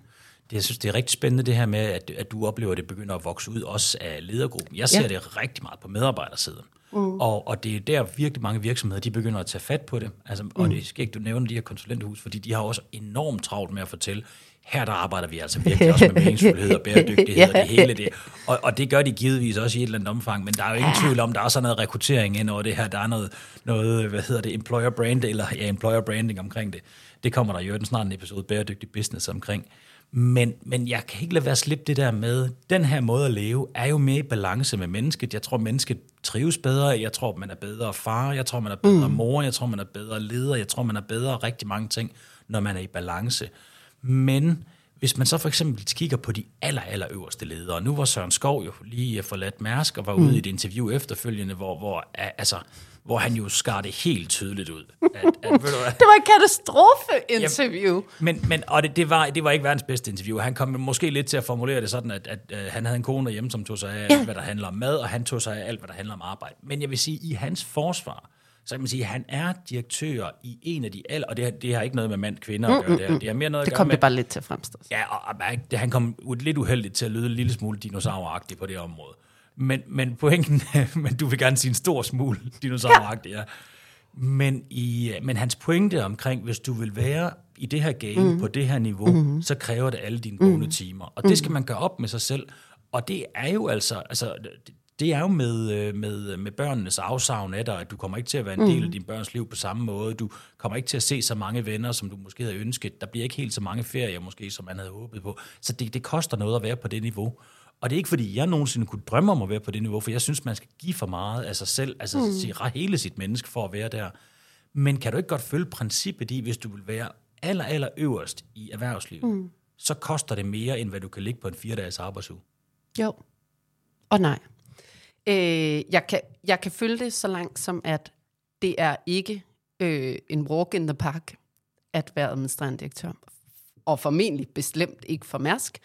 Det, jeg synes, det er rigtig spændende det her med, at, at du oplever, at det begynder at vokse ud også af ledergruppen. Jeg ser Ja. det rigtig meget på medarbejdersiden. Mm. Og, og det er der virkelig mange virksomheder, de begynder at tage fat på det. Altså, og det skal ikke, du nævner de her konsulenthus, fordi de har også enormt travlt med at fortælle, her der arbejder vi altså virkelig også med meningsfuldhed og *laughs* bæredygtighed Ja. og det hele det. Og, og det gør de givetvis også i et eller andet omfang, men der er jo ingen tvivl om, der er også noget rekruttering ind over det her. Der er noget, noget hvad hedder det, employer brand, eller ja, employer branding omkring det. Det kommer der jo snart en episode bæredygtig business omkring. Men, men jeg kan ikke lade være at slippe det der med, den her måde at leve er jo mere i balance med mennesket. Jeg tror, mennesket trives bedre. Jeg tror, man er bedre far. Jeg tror, man er bedre mm. mor. Jeg tror, man er bedre leder. Jeg tror, man er bedre rigtig mange ting, når man er i balance. Men hvis man så for eksempel kigger på de aller, aller øverste ledere, nu var Søren Skov jo lige forladt Mærsk og var ude i et interview efterfølgende, hvor, hvor, altså, hvor han jo skar det helt tydeligt ud. At, at, *laughs* ved du hvad, Det var et katastrofeinterview. men, men og det, det, var, det var ikke verdens bedste interview. Han kom måske lidt til at formulere det sådan, at, at, at han havde en kone derhjemme, som tog sig af alt, hvad der handler om mad, og han tog sig af alt, hvad der handler om arbejde. Men jeg vil sige, i hans forsvar, så kan man sige, at han er direktør i en af de alle, og det, har- det har ikke noget med mand kvinder at gøre. Det, er, det har mere noget at Det gøre kom med, det bare lidt til at fremstå. Ja, og, og han kom lidt uheldigt til at lyde en lille smule dinosauragtig på det område. Men, men pointen, *laughs* men du vil gerne sige en stor smule dinosauragtig, ja. Men, i, men hans pointe omkring, hvis du vil være i det her game mm. på det her niveau, mm. så kræver det alle dine vågne timer. Og det skal man gøre op med sig selv. Og det er jo altså, altså det er jo med, øh, med, med børnenes afsavn af dig, at du kommer ikke til at være en del af din børns liv på samme måde. Du kommer ikke til at se så mange venner, som du måske havde ønsket. Der bliver ikke helt så mange ferier, måske, som man havde håbet på. Så det, det koster noget at være på det niveau. Og det er ikke, fordi jeg nogensinde kunne drømme om at være på det niveau, for jeg synes, man skal give for meget af sig selv, altså mm. sige, hele sit menneske for at være der. Men kan du ikke godt følge princippet i, hvis du vil være aller, aller øverst i erhvervslivet, mm. så koster det mere, end hvad du kan ligge på en fire-dages arbejdsuge? Jo. Og nej. Øh, jeg, kan, jeg kan følge det så langt som, at det er ikke øh, en walk in the park at være administrerende direktør. Og formentlig bestemt ikke for Mærsk.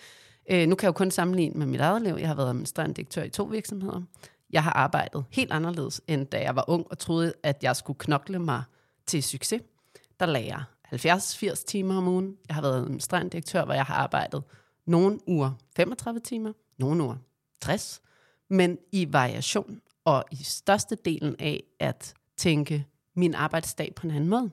Øh, nu kan jeg jo kun sammenligne med mit eget liv. Jeg har været administrerende direktør i to virksomheder. Jeg har arbejdet helt anderledes, end da jeg var ung og troede, at jeg skulle knokle mig til succes. Der lagde jeg 70-80 timer om ugen. Jeg har været administrerende direktør, hvor jeg har arbejdet nogle uger 35 timer, nogle uger 60, men i variation og i største delen af at tænke min arbejdsdag på en anden måde.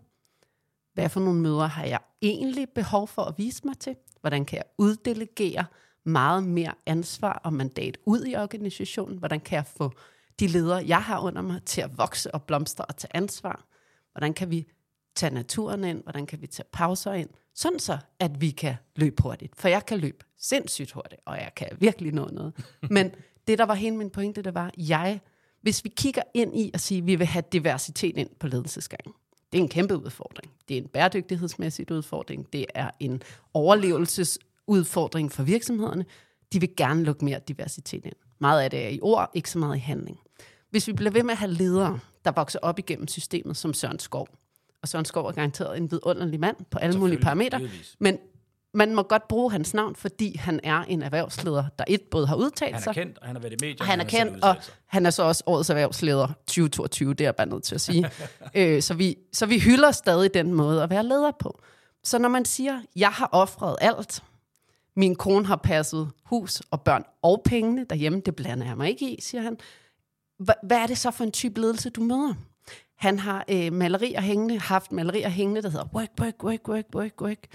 Hvad for nogle møder har jeg egentlig behov for at vise mig til? Hvordan kan jeg uddelegere meget mere ansvar og mandat ud i organisationen? Hvordan kan jeg få de ledere, jeg har under mig, til at vokse og blomstre og tage ansvar? Hvordan kan vi tage naturen ind? Hvordan kan vi tage pauser ind? Sådan så, at vi kan løbe hurtigt. For jeg kan løbe sindssygt hurtigt, og jeg kan virkelig nå noget. *laughs* Men det, der var hele min pointe, det var, jeg, hvis vi kigger ind i og siger, at vi vil have diversitet ind på ledelsesgangen, det er en kæmpe udfordring. Det er en bæredygtighedsmæssig udfordring. Det er en overlevelsesudfordring for virksomhederne. De vil gerne lukke mere diversitet ind. Meget af det er i ord, ikke så meget i handling. Hvis vi bliver ved med at have ledere, der vokser op igennem systemet som Søren Skov, og Søren Skov er garanteret en vidunderlig mand på alle mulige parametre, men man må godt bruge hans navn, fordi han er en erhvervsleder, der et både har udtalt sig. Han er kendt, og han har været i medierne. Han er kendt, og han er så også årets erhvervsleder 2022, det er jeg bare nødt til at sige. *laughs* øh, så, vi, så vi hylder stadig den måde at være leder på. Så når man siger, jeg har offret alt, min kone har passet hus og børn og pengene derhjemme, det blander jeg mig ikke i, siger han. Hvad er det så for en type ledelse, du møder? Han har øh, malerier hængende, haft malerier hængende, der hedder work, work, work, work, work, work.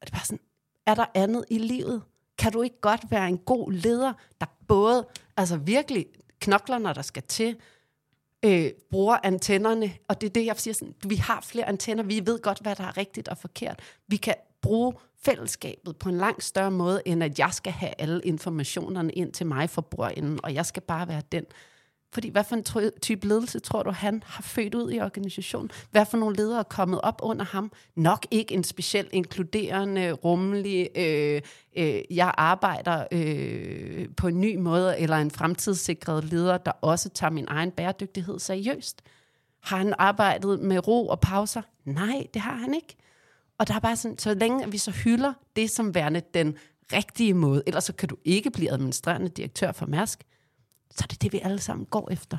Og det er bare sådan, er der andet i livet? Kan du ikke godt være en god leder, der både altså virkelig knokler, når der skal til, øh, bruger antennerne, og det er det, jeg siger, sådan, vi har flere antenner, vi ved godt, hvad der er rigtigt og forkert. Vi kan bruge fællesskabet på en langt større måde, end at jeg skal have alle informationerne ind til mig for brønden, og jeg skal bare være den, fordi hvad for en type ledelse tror du, han har født ud i organisationen? Hvad for nogle ledere er kommet op under ham? Nok ikke en specielt inkluderende, rummelig, øh, øh, jeg arbejder øh, på en ny måde, eller en fremtidssikret leder, der også tager min egen bæredygtighed seriøst. Har han arbejdet med ro og pauser? Nej, det har han ikke. Og der er bare sådan, så længe vi så hylder det som værende den rigtige måde, ellers så kan du ikke blive administrerende direktør for Mærsk, så er det det, vi alle sammen går efter.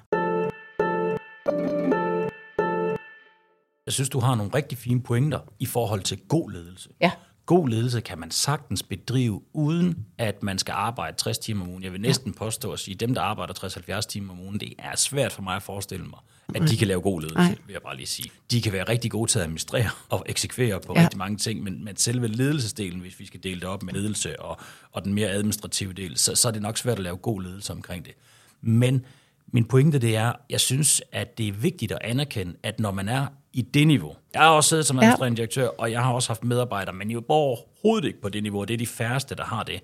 Jeg synes, du har nogle rigtig fine pointer i forhold til god ledelse. Ja. God ledelse kan man sagtens bedrive, uden at man skal arbejde 60 timer om ugen. Jeg vil næsten påstå at sige, at dem, der arbejder 60-70 timer om ugen, det er svært for mig at forestille mig, at de kan lave god ledelse, Nej. vil jeg bare lige sige. De kan være rigtig gode til at administrere og eksekvere på ja. rigtig mange ting, men, men selve ledelsesdelen, hvis vi skal dele det op med ledelse og, og den mere administrative del, så, så er det nok svært at lave god ledelse omkring det. Men min pointe det er, jeg synes, at det er vigtigt at anerkende, at når man er i det niveau, jeg har også siddet som administrerende direktør, og jeg har også haft medarbejdere, men jo overhovedet ikke på det niveau, det er de færreste, der har det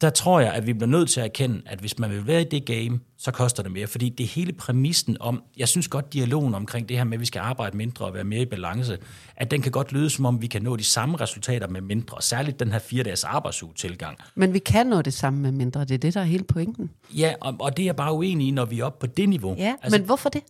der tror jeg, at vi bliver nødt til at erkende, at hvis man vil være i det game, så koster det mere. Fordi det er hele præmissen om, jeg synes godt dialogen omkring det her med, at vi skal arbejde mindre og være mere i balance, at den kan godt lyde som om, vi kan nå de samme resultater med mindre. Særligt den her fire dages arbejdsuge tilgang. Men vi kan nå det samme med mindre, det er det, der er hele pointen. Ja, og, og det er jeg bare uenig i, når vi er oppe på det niveau. Ja, altså, men hvorfor det?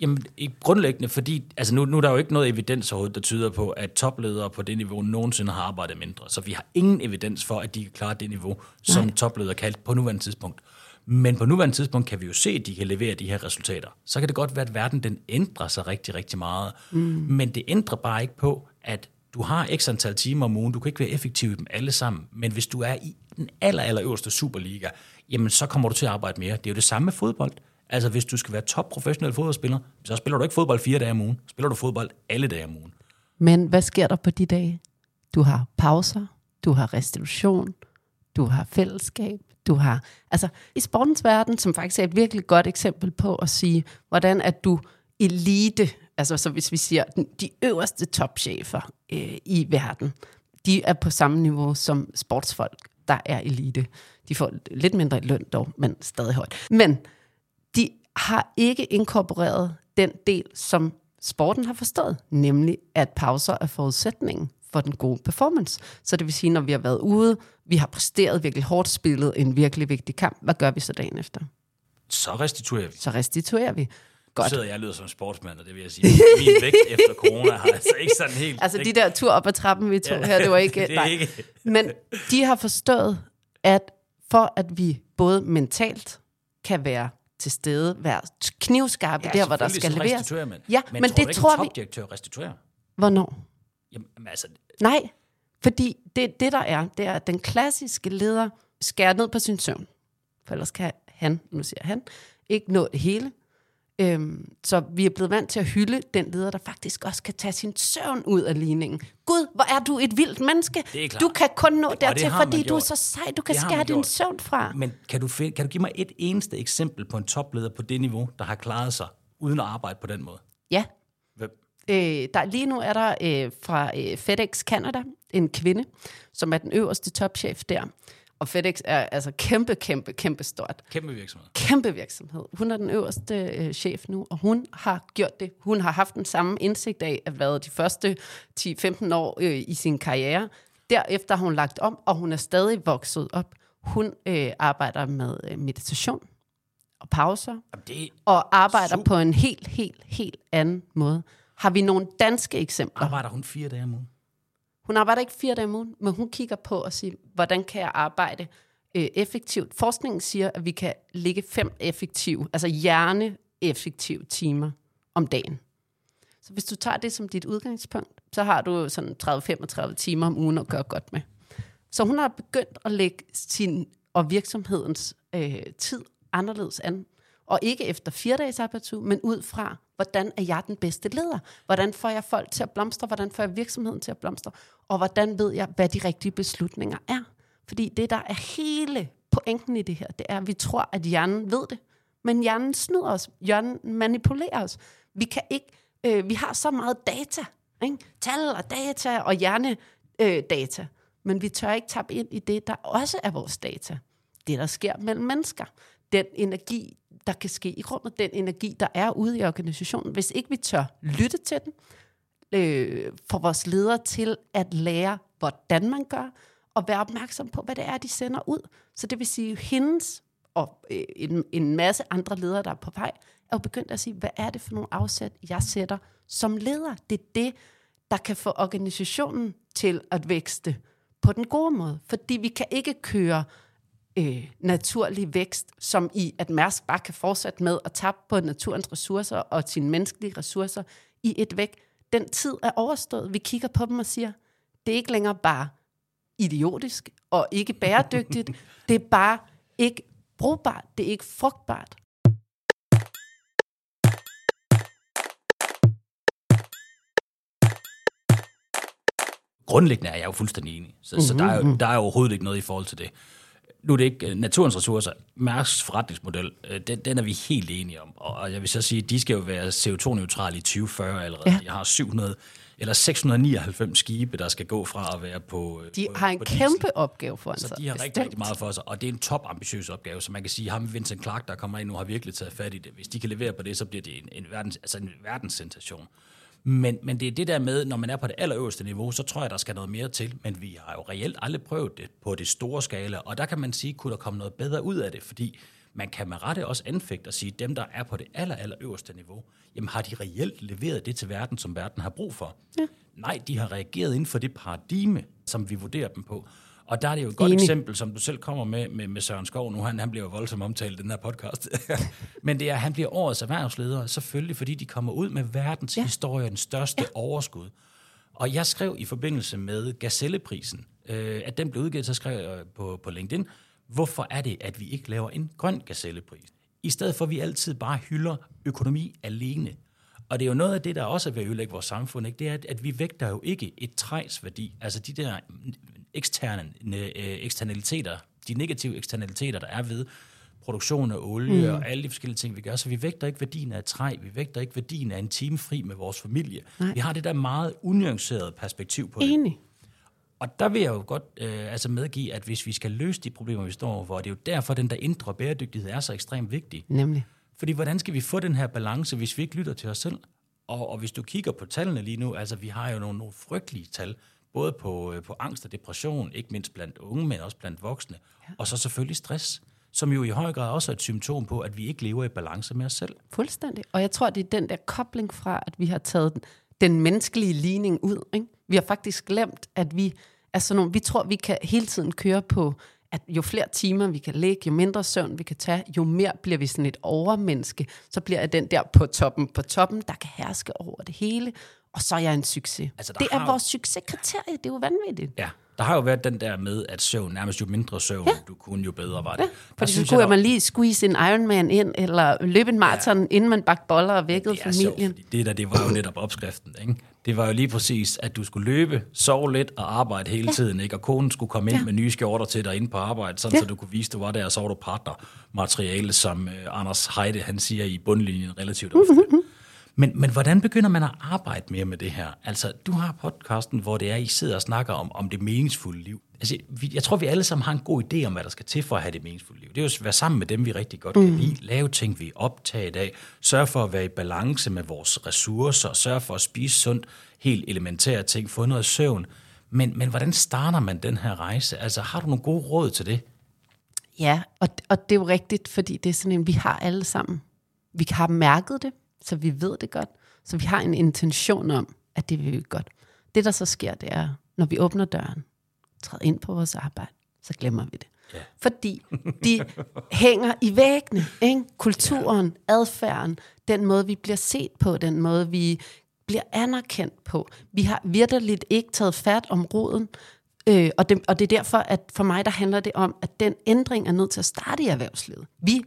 Jamen, grundlæggende, fordi altså nu, nu er der jo ikke noget evidens overhovedet, der tyder på, at topledere på det niveau nogensinde har arbejdet mindre. Så vi har ingen evidens for, at de kan klare det niveau, som Nej. topledere kaldt på nuværende tidspunkt. Men på nuværende tidspunkt kan vi jo se, at de kan levere de her resultater. Så kan det godt være, at verden den ændrer sig rigtig, rigtig meget. Mm. Men det ændrer bare ikke på, at du har x antal timer om ugen. Du kan ikke være effektiv i dem alle sammen. Men hvis du er i den aller, aller øverste Superliga, jamen så kommer du til at arbejde mere. Det er jo det samme med fodbold. Altså, hvis du skal være top professionel fodboldspiller, så spiller du ikke fodbold fire dage om ugen. Spiller du fodbold alle dage om ugen. Men hvad sker der på de dage? Du har pauser, du har restitution, du har fællesskab, du har... Altså, i sportens verden, som faktisk er et virkelig godt eksempel på at sige, hvordan at du elite, altså så hvis vi siger, de øverste topchefer øh, i verden, de er på samme niveau som sportsfolk, der er elite. De får lidt mindre løn dog, men stadig højt. Men har ikke inkorporeret den del, som sporten har forstået, nemlig at pauser er forudsætningen for den gode performance. Så det vil sige, når vi har været ude, vi har præsteret virkelig hårdt, spillet en virkelig vigtig kamp, hvad gør vi så dagen efter? Så restituerer vi. Så restituerer vi. Godt. sidder jeg og lyder som sportsmand, og det vil jeg sige. Min vægt efter corona har altså ikke sådan helt... Altså de der tur op ad trappen, vi tog her, det var ikke... *laughs* det nej. ikke... Men de har forstået, at for at vi både mentalt kan være til stede, være knivskarpe ja, der, hvor der skal leveres. Man. Ja, men, men tror det ikke, tror vi- topdirektør restituerer? Hvornår? Jamen, altså, Nej, fordi det, det der er, det er, at den klassiske leder skærer ned på sin søvn. For ellers kan han, nu siger han, ikke nå det hele. Øhm, så vi er blevet vant til at hylde den leder, der faktisk også kan tage sin søvn ud af ligningen. Gud, hvor er du et vildt menneske. Du kan kun nå dertil, fordi du er så sej. Du kan Det skære din søvn fra. Men kan du, kan du give mig et eneste eksempel på en topleder på det niveau, der har klaret sig uden at arbejde på den måde? Ja, Hvem? Øh, der, lige nu er der øh, fra øh, FedEx Canada en kvinde, som er den øverste topchef der. Og FedEx er altså kæmpe, kæmpe, kæmpe stort. Kæmpe virksomhed. Kæmpe virksomhed. Hun er den øverste øh, chef nu, og hun har gjort det. Hun har haft den samme indsigt af at være de første 10-15 år øh, i sin karriere. Derefter har hun lagt om, og hun er stadig vokset op. Hun øh, arbejder med øh, meditation og pauser, det og arbejder Super. på en helt, helt, helt anden måde. Har vi nogle danske eksempler? arbejder hun fire dage om ugen. Hun arbejder ikke fire dage om ugen, men hun kigger på og siger, hvordan kan jeg arbejde øh, effektivt? Forskningen siger, at vi kan ligge fem effektive, altså hjerneeffektive timer om dagen. Så hvis du tager det som dit udgangspunkt, så har du sådan 30-35 timer om ugen at gøre godt med. Så hun har begyndt at lægge sin og virksomhedens øh, tid anderledes an. Og ikke efter fire dages arbejdsuge, men ud fra, hvordan er jeg den bedste leder? Hvordan får jeg folk til at blomstre? Hvordan får jeg virksomheden til at blomstre? Og hvordan ved jeg, hvad de rigtige beslutninger er? Fordi det, der er hele pointen i det her, det er, at vi tror, at hjernen ved det. Men hjernen snyder os. Hjernen manipulerer os. Vi kan ikke, øh, vi har så meget data. Ikke? Tal og data og hjernedata. Øh, data. men vi tør ikke tappe ind i det, der også er vores data. Det, der sker mellem mennesker. Den energi, der kan ske i rummet. Den energi, der er ude i organisationen. Hvis ikke vi tør lytte til den, øh, for vores ledere til at lære, hvordan man gør, og være opmærksom på, hvad det er, de sender ud. Så det vil sige, hendes og øh, en, en masse andre ledere, der er på vej, er jo begyndt at sige, hvad er det for nogle afsæt, jeg sætter som leder? Det er det, der kan få organisationen til at vækste på den gode måde. Fordi vi kan ikke køre øh, naturlig vækst, som i, at Mærsk bare kan fortsætte med at tabe på naturens ressourcer og sine menneskelige ressourcer i et væk. Den tid er overstået. Vi kigger på dem og siger, det er ikke længere bare idiotisk og ikke bæredygtigt. *laughs* det er bare ikke brugbart. Det er ikke frugtbart. Grundlæggende er jeg jo fuldstændig enig. Så, mm-hmm. så der, er jo, der er jo overhovedet ikke noget i forhold til det. Nu er det ikke øh, naturens ressourcer. Mærks forretningsmodel, øh, den, den er vi helt enige om. Og jeg vil så sige, de skal jo være CO2-neutrale i 2040 allerede. Ja. Jeg har 700 eller 699 skibe, der skal gå fra at være på øh, De på, har en på diesel. kæmpe opgave foran Så sig. de har rigtig, Bestemt. rigtig meget for sig, og det er en top ambitiøs opgave, så man kan sige, ham Vincent Clark, der kommer ind nu, har virkelig taget fat i det. Hvis de kan levere på det, så bliver det en, en, verdens, altså en verdenssensation. Men, men det er det der med, når man er på det allerøverste niveau, så tror jeg, der skal noget mere til. Men vi har jo reelt aldrig prøvet det på det store skala, og der kan man sige, kunne der komme noget bedre ud af det, fordi man kan med rette også anfægte og sige, dem, der er på det aller, allerøverste niveau, jamen har de reelt leveret det til verden, som verden har brug for? Ja. Nej, de har reageret inden for det paradigme, som vi vurderer dem på. Og der er det jo et godt Enig. eksempel, som du selv kommer med, med, med Søren Skov nu. Han, han bliver jo voldsomt omtalt i den her podcast. *laughs* Men det er, at han bliver årets erhvervsleder, selvfølgelig fordi de kommer ud med verdens ja. historie, den største ja. overskud. Og jeg skrev i forbindelse med Gazelleprisen, øh, at den blev udgivet, så skrev jeg på, på LinkedIn, hvorfor er det, at vi ikke laver en grøn Gazellepris? i stedet for at vi altid bare hylder økonomi alene. Og det er jo noget af det, der også er ved at ødelægge vores samfund, ikke? det er, at, at vi vægter jo ikke et træs værdi, altså de der eksterne øh, eksternaliteter, de negative eksternaliteter, der er ved produktion af olie mm. og alle de forskellige ting, vi gør. Så vi vægter ikke værdien af et træ, vi vægter ikke værdien af en time fri med vores familie. Nej. Vi har det der meget unuancerede perspektiv på det. Enig. Og der vil jeg jo godt øh, altså medgive, at hvis vi skal løse de problemer, vi står overfor, det er jo derfor, at den der indre bæredygtighed er så ekstremt vigtig. Nemlig. Fordi hvordan skal vi få den her balance, hvis vi ikke lytter til os selv? Og, og hvis du kigger på tallene lige nu, altså vi har jo nogle, nogle frygtelige tal, både på, øh, på angst og depression, ikke mindst blandt unge, men også blandt voksne, ja. og så selvfølgelig stress som jo i høj grad også er et symptom på, at vi ikke lever i balance med os selv. Fuldstændig. Og jeg tror, det er den der kobling fra, at vi har taget den, den menneskelige ligning ud. Ikke? Vi har faktisk glemt, at vi er sådan nogle, vi tror, vi kan hele tiden køre på, at jo flere timer vi kan lægge, jo mindre søvn vi kan tage, jo mere bliver vi sådan et overmenneske. Så bliver jeg den der på toppen, på toppen, der kan herske over det hele, og så er jeg en succes. Altså, det er vores succeskriterie, det er jo vanvittigt. Ja, der har jo været den der med, at søvn, nærmest jo mindre søvn, ja. du kunne, jo bedre var det. Ja, fordi så kunne man lige squeeze en Ironman ind, eller løbe en maraton, ja. inden man bagte boller og vækkede familien. Sjovt, det der, det var jo netop opskriften, ikke? Det var jo lige præcis, at du skulle løbe, sove lidt og arbejde hele ja. tiden, ikke? Og konen skulle komme ind ja. med nye skjorter til dig ind på arbejde, sådan ja. så du kunne vise, at du var der, og så var du partnermateriale, som uh, Anders Heide, han siger i bundlinjen relativt ofte. Mm-hmm. Men, men hvordan begynder man at arbejde mere med det her? Altså, du har podcasten, hvor det er, I sidder og snakker om, om det meningsfulde liv. Altså, vi, jeg tror, vi alle sammen har en god idé om, hvad der skal til for at have det meningsfulde liv. Det er jo at være sammen med dem, vi rigtig godt kan mm. lide, lave ting, vi er optaget af, sørge for at være i balance med vores ressourcer, sørge for at spise sundt, helt elementære ting, få noget søvn. Men, men hvordan starter man den her rejse? Altså, har du nogle gode råd til det? Ja, og, og det er jo rigtigt, fordi det er sådan en, vi har alle sammen. Vi har mærket det, så vi ved det godt. Så vi har en intention om, at det vil vi godt. Det, der så sker, det er, når vi åbner døren, træder ind på vores arbejde, så glemmer vi det. Ja. Fordi de hænger i væggene. Ikke? Kulturen, ja. adfærden, den måde, vi bliver set på, den måde, vi bliver anerkendt på. Vi har virkelig ikke taget fat om roden, øh, og, det, og det er derfor, at for mig, der handler det om, at den ændring er nødt til at starte i erhvervslivet. Vi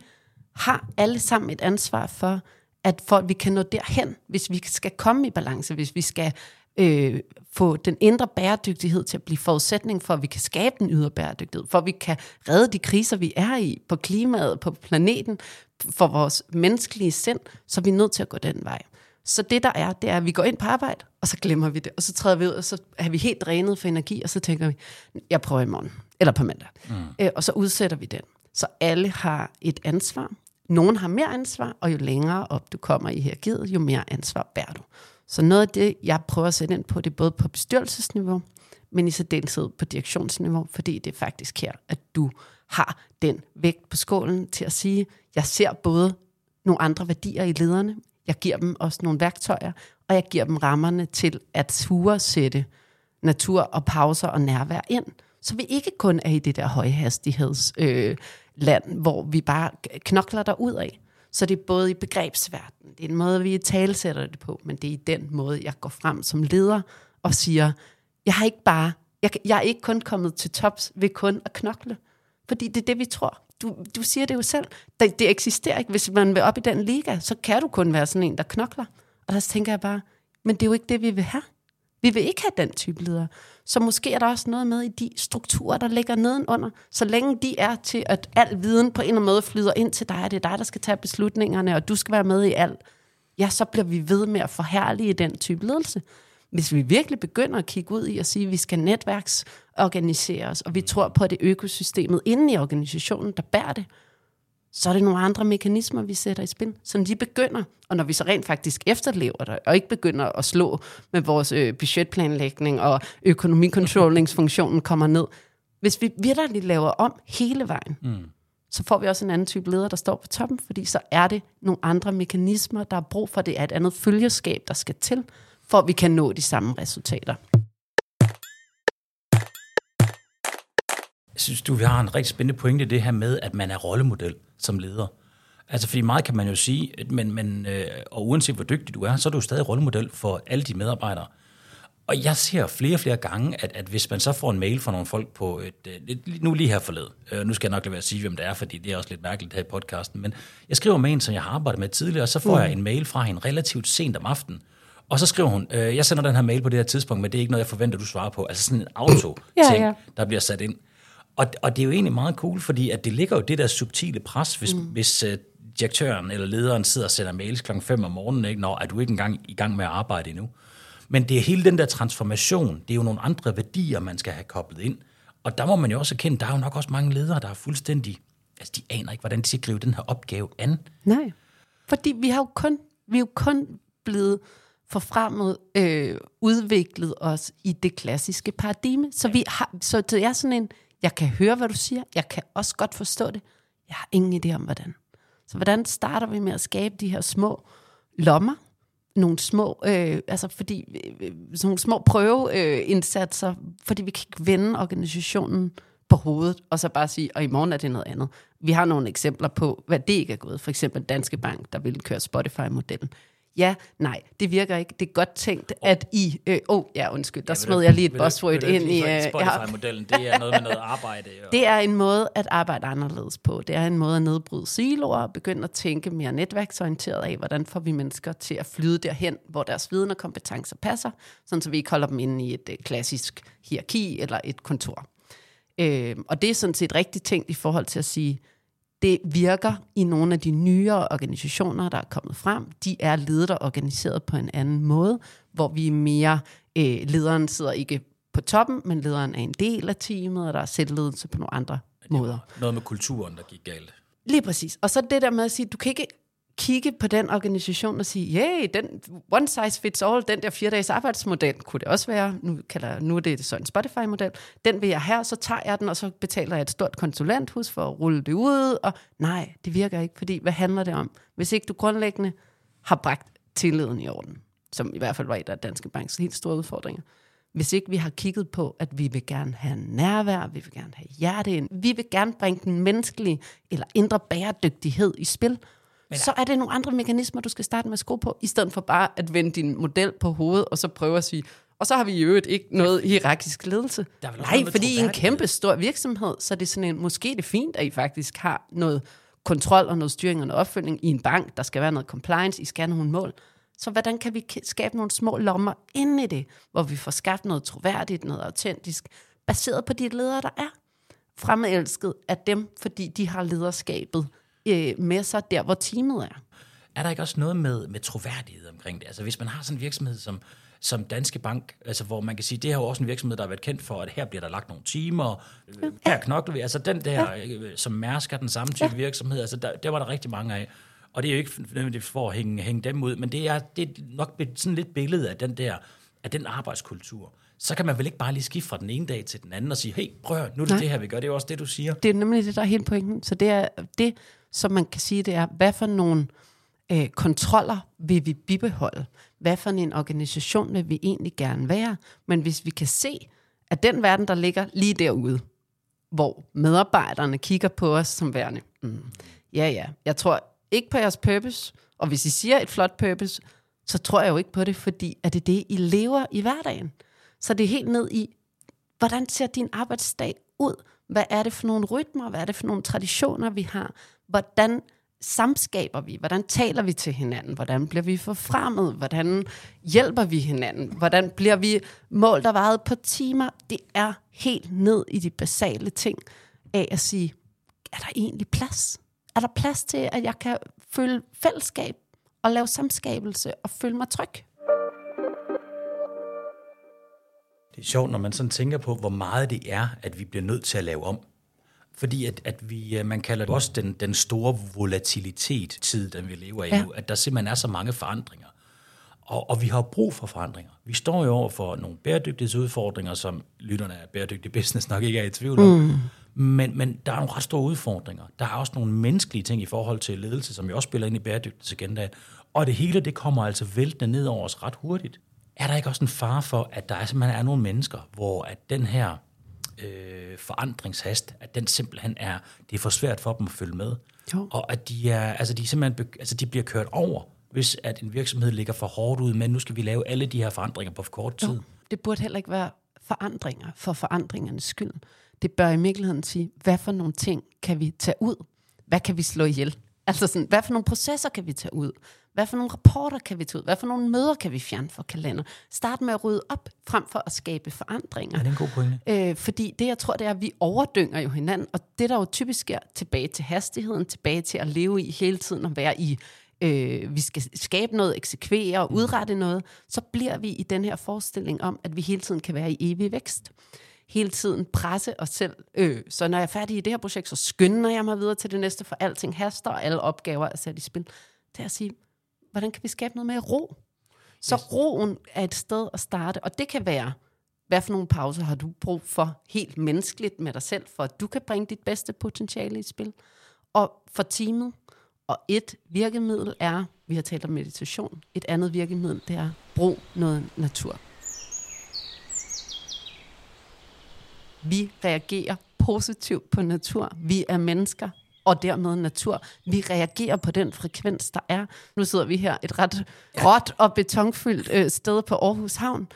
har alle sammen et ansvar for, at for at vi kan nå derhen, hvis vi skal komme i balance, hvis vi skal øh, få den indre bæredygtighed til at blive forudsætning for, at vi kan skabe den ydre bæredygtighed, for at vi kan redde de kriser, vi er i på klimaet, på planeten, for vores menneskelige sind, så er vi nødt til at gå den vej. Så det der er, det er, at vi går ind på arbejde, og så glemmer vi det, og så træder vi ud, og så er vi helt drænet for energi, og så tænker vi, jeg prøver i morgen, eller på mandag. Mm. Øh, og så udsætter vi den. Så alle har et ansvar, nogen har mere ansvar, og jo længere op du kommer i hierarkiet, jo mere ansvar bærer du. Så noget af det, jeg prøver at sætte ind på, det er både på bestyrelsesniveau, men i særdeleshed på direktionsniveau, fordi det er faktisk her, at du har den vægt på skålen til at sige, jeg ser både nogle andre værdier i lederne, jeg giver dem også nogle værktøjer, og jeg giver dem rammerne til at ture sætte natur og pauser og nærvær ind, så vi ikke kun er i det der højhastighedsland, øh, land, hvor vi bare knokler der ud af. Så det er både i begrebsverdenen, det er en måde, vi talsætter det på, men det er i den måde, jeg går frem som leder og siger, jeg har ikke bare, jeg, jeg er ikke kun kommet til tops ved kun at knokle. Fordi det er det, vi tror. Du, du siger det jo selv. Det, det eksisterer ikke. Hvis man vil op i den liga, så kan du kun være sådan en, der knokler. Og der tænker jeg bare, men det er jo ikke det, vi vil have. Vi vil ikke have den type ledere. Så måske er der også noget med i de strukturer, der ligger nedenunder. Så længe de er til, at al viden på en eller anden måde flyder ind til dig, og det er dig, der skal tage beslutningerne, og du skal være med i alt, ja, så bliver vi ved med at forhærlige den type ledelse. Hvis vi virkelig begynder at kigge ud i at sige, at vi skal netværksorganisere os, og vi tror på, at det økosystemet inde i organisationen, der bærer det, så er det nogle andre mekanismer, vi sætter i spil, som de begynder, og når vi så rent faktisk efterlever det, og ikke begynder at slå med vores øh, budgetplanlægning, og økonomikontrollingsfunktionen kommer ned, hvis vi virkelig laver om hele vejen, mm. så får vi også en anden type leder, der står på toppen, fordi så er det nogle andre mekanismer, der er brug for, det er et andet følgeskab, der skal til, for at vi kan nå de samme resultater. Synes, du vi har en rigtig spændende pointe, det her med, at man er rollemodel som leder. Altså, fordi meget kan man jo sige, men, men, øh, og uanset hvor dygtig du er, så er du stadig rollemodel for alle de medarbejdere. Og jeg ser flere og flere gange, at, at hvis man så får en mail fra nogle folk på et, et nu lige her forled, øh, nu skal jeg nok lade være at sige, hvem det er, fordi det er også lidt mærkeligt her i podcasten, men jeg skriver med en, som jeg har arbejdet med tidligere, og så får mm. jeg en mail fra hende relativt sent om aftenen, og så skriver hun, øh, jeg sender den her mail på det her tidspunkt, men det er ikke noget, jeg forventer, du svarer på. Altså sådan en auto-ting, Ja, ja. der bliver sat ind. Og, og det er jo egentlig meget cool, fordi at det ligger jo det der subtile pres, hvis, mm. hvis uh, direktøren eller lederen sidder og sender mails klokken 5 om morgenen, ikke? når er du ikke engang i gang med at arbejde endnu. Men det er hele den der transformation, det er jo nogle andre værdier, man skal have koblet ind. Og der må man jo også erkende, der er jo nok også mange ledere, der er fuldstændig, altså de aner ikke, hvordan de skal gribe den her opgave an. Nej. Fordi vi har jo kun, vi er jo kun blevet forfremmet, øh, udviklet os i det klassiske paradigme. Så, vi har, så det er sådan en, jeg kan høre, hvad du siger, jeg kan også godt forstå det, jeg har ingen idé om, hvordan. Så hvordan starter vi med at skabe de her små lommer, nogle små, øh, altså fordi, øh, øh, sådan nogle små prøveindsatser, fordi vi kan ikke vende organisationen på hovedet, og så bare sige, og i morgen er det noget andet. Vi har nogle eksempler på, hvad det ikke er gået. For eksempel Danske Bank, der ville køre Spotify-modellen. Ja, nej, det virker ikke. Det er godt tænkt, at I... Åh, øh, oh, ja, undskyld, der Ja, smed vil jeg lige et buzzword ind i... øh, ja. Spotify-modellen, det er noget med noget arbejde. Og, Det er en måde at arbejde anderledes på. Det er en måde at nedbryde siloer og begynde at tænke mere netværksorienteret af, hvordan får vi mennesker til at flyde derhen, hvor deres viden og kompetencer passer, sådan så vi ikke holder dem inde i et øh, klassisk hierarki eller et kontor. Øh, og det er sådan set rigtig tænkt i forhold til at sige, det virker i nogle af de nyere organisationer, der er kommet frem. De er ledet og organiseret på en anden måde, hvor vi er mere, øh, lederen sidder ikke på toppen, men lederen er en del af teamet, og der er selvledelse på nogle andre måder. noget med kulturen, der gik galt. Lige præcis. Og så det der med at sige, du kan ikke kigge på den organisation og sige, yeah, den one size fits all, den der fire dages arbejdsmodel, kunne det også være, nu, kalder, nu er det så en Spotify-model, den vil jeg have, så tager jeg den, og så betaler jeg et stort konsulenthus for at rulle det ud, og nej, det virker ikke, fordi hvad handler det om? Hvis ikke du grundlæggende har bragt tilliden i orden, som i hvert fald var et af Danske Banks helt store udfordringer, hvis ikke vi har kigget på, at vi vil gerne have nærvær, vi vil gerne have hjerte ind, vi vil gerne bringe den menneskelige eller indre bæredygtighed i spil, men, så er det nogle andre mekanismer, du skal starte med at skrue på, i stedet for bare at vende din model på hovedet, og så prøve at sige, og så har vi i øvrigt ikke noget hierarkisk ledelse. Der er Nej, fordi i en kæmpe stor virksomhed, så er det sådan en, måske er det fint, at I faktisk har noget kontrol og noget styring og noget opfølgning i en bank, der skal være noget compliance, I skal have nogle mål. Så hvordan kan vi skabe nogle små lommer inde i det, hvor vi får skabt noget troværdigt, noget autentisk, baseret på de ledere, der er? Fremelsket af dem, fordi de har lederskabet øh, med sig der, hvor teamet er. Er der ikke også noget med, med troværdighed omkring det? Altså hvis man har sådan en virksomhed som, som Danske Bank, altså hvor man kan sige, det er jo også en virksomhed, der har været kendt for, at her bliver der lagt nogle timer, øh, her knokler vi. Altså den der, øh, som Mærsk er den samme type virksomhed, altså der, der var der rigtig mange af. Og det er jo ikke nødvendigvis for at hænge, hænge dem ud, men det er, det er nok sådan lidt billede af den der, af den arbejdskultur. Så kan man vel ikke bare lige skifte fra den ene dag til den anden og sige, hey, prøv nu er det Nej. det her, vi gør. Det er jo også det, du siger. Det er nemlig det, der er hele pointen. Så det er det, som man kan sige, det er, hvad for nogle øh, kontroller vil vi bibeholde? Hvad for en organisation vil vi egentlig gerne være? Men hvis vi kan se, at den verden, der ligger lige derude, hvor medarbejderne kigger på os som værende, mm, ja ja, jeg tror ikke på jeres purpose, og hvis I siger et flot purpose, så tror jeg jo ikke på det, fordi er det det, I lever i hverdagen. Så det er helt ned i, hvordan ser din arbejdsdag ud? Hvad er det for nogle rytmer? Hvad er det for nogle traditioner, vi har? Hvordan samskaber vi? Hvordan taler vi til hinanden? Hvordan bliver vi forfremmet? Hvordan hjælper vi hinanden? Hvordan bliver vi målt og vejet på timer? Det er helt ned i de basale ting af at sige, er der egentlig plads? Er der plads til, at jeg kan føle fællesskab og lave samskabelse og føle mig tryg? Det er sjovt, når man sådan tænker på, hvor meget det er, at vi bliver nødt til at lave om. Fordi at, at vi, øh, man kalder det også den, den store volatilitet, tid, den vi lever i Ja. nu, at der simpelthen er så mange forandringer. Og, og vi har brug for forandringer. Vi står jo over for nogle bæredygtighedsudfordringer, som lytterne af bæredygtig business nok ikke er i tvivl om. Mm. Men, men der er nogle ret store udfordringer. Der er også nogle menneskelige ting i forhold til ledelse, som jo også spiller ind i bæredygtighedsagendaen. Og det hele, det kommer altså væltende ned over os ret hurtigt. Er der ikke også en fare for, at der er, simpelthen er nogle mennesker, hvor at den her øh, forandringshast, at den simpelthen er, det er for svært for dem at følge med. Jo. Og at de, er, altså de, simpelthen, altså de bliver kørt over, hvis at en virksomhed ligger for hårdt ud, men nu skal vi lave alle de her forandringer på for kort tid. det burde heller ikke være forandringer for forandringernes skyld. Det bør i virkeligheden sige, hvad for nogle ting kan vi tage ud? Hvad kan vi slå ihjel? Altså sådan, hvad for nogle processer kan vi tage ud? Hvad for nogle rapporter kan vi tage ud? Hvad for nogle møder kan vi fjerne fra kalender? Start med at rydde op, frem for at skabe forandringer. Er det en god pointe? Øh, fordi det, jeg tror, det er, at vi overdynger jo hinanden, og det, der jo typisk sker, tilbage til hastigheden, tilbage til at leve i hele tiden, og være i, øh, vi skal skabe noget, eksekvere og udrette noget, så bliver vi i den her forestilling om, at vi hele tiden kan være i evig vækst hele tiden presse os selv. Øh, så når jeg er færdig i det her projekt, så skynder jeg mig videre til det næste, for alting haster, og alle opgaver er sat i spil. Det er at sige, hvordan kan vi skabe noget mere ro? Så yes. roen er et sted at starte, og det kan være, hvad for nogle pauser har du brug for helt menneskeligt med dig selv, for at du kan bringe dit bedste potentiale i spil, og for teamet. Og et virkemiddel er, vi har talt om meditation, et andet virkemiddel, det er brug noget natur. Vi reagerer positivt på natur. Vi er mennesker, og dermed natur. Vi reagerer på den frekvens, der er. Nu sidder vi her et ret råt og betonfyldt øh, sted på Aarhus Havn.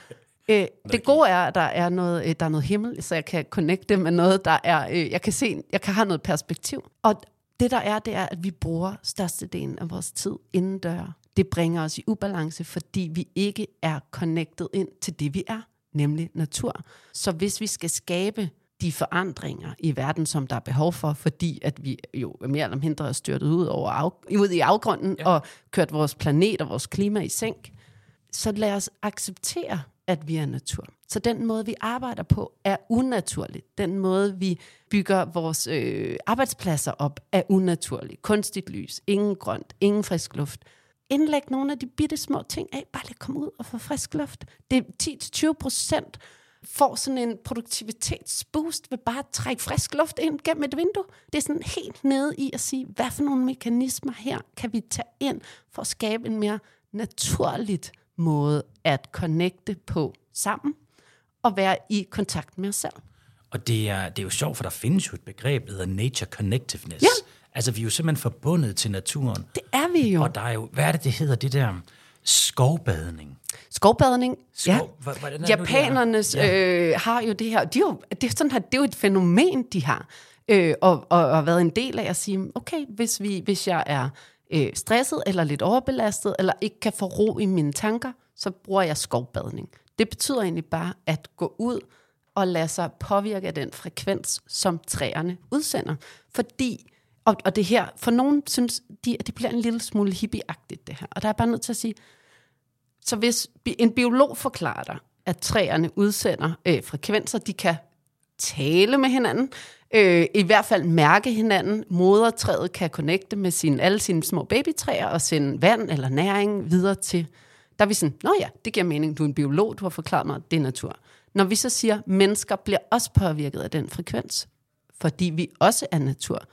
Øh, det gode er, at der er noget, øh, der er noget himmel, så jeg kan connecte med noget, der er, øh, jeg kan se, jeg kan have noget perspektiv. Og det der er, det er, at vi bruger størstedelen af vores tid indendør. Det bringer os i ubalance, fordi vi ikke er connected ind til det, vi er nemlig natur. Så hvis vi skal skabe de forandringer i verden, som der er behov for, fordi at vi jo mere eller mindre er styrtet ud, over af, ud i afgrunden ja. og kørt vores planet og vores klima i sænk, så lad os acceptere, at vi er natur. Så den måde, vi arbejder på, er unaturlig. Den måde, vi bygger vores øh, arbejdspladser op, er unaturlig. Kunstigt lys, ingen grønt, ingen frisk luft indlægge nogle af de bitte små ting af. Bare lige komme ud og få frisk luft. Det er 10-20 procent får sådan en produktivitetsboost ved bare at trække frisk luft ind gennem et vindue. Det er sådan helt nede i at sige, hvad for nogle mekanismer her kan vi tage ind for at skabe en mere naturligt måde at connecte på sammen og være i kontakt med os selv. Og det er, det er jo sjovt, for der findes jo et begreb, der hedder nature connectiveness. Ja. Altså, vi er jo simpelthen forbundet til naturen. Det er vi jo. Og der er jo, hvad er det, det hedder, det der skovbadning? Skovbadning, Skov, ja. hvordan er Japanernes er? Ja. øh, har jo det her, de er jo, det, er sådan her, det er jo et fænomen, de har, øh, og, og, og har været en del af at sige, okay, hvis, vi, hvis jeg er øh, stresset, eller lidt overbelastet, eller ikke kan få ro i mine tanker, så bruger jeg skovbadning. Det betyder egentlig bare at gå ud og lade sig påvirke af den frekvens, som træerne udsender. Fordi, og, og det her, for nogen synes de, at det bliver en lille smule hippieagtigt det her. Og der er bare nødt til at sige, så hvis bi- en biolog forklarer dig, at træerne udsender øh, frekvenser, de kan tale med hinanden, øh, i hvert fald mærke hinanden. Modertræet kan connecte med sin, alle sine små babytræer og sende vand eller næring videre til. Der er vi sådan, nå ja, det giver mening, du er en biolog, du har forklaret mig, det er natur. Når vi så siger, mennesker bliver også påvirket af den frekvens, fordi vi også er natur,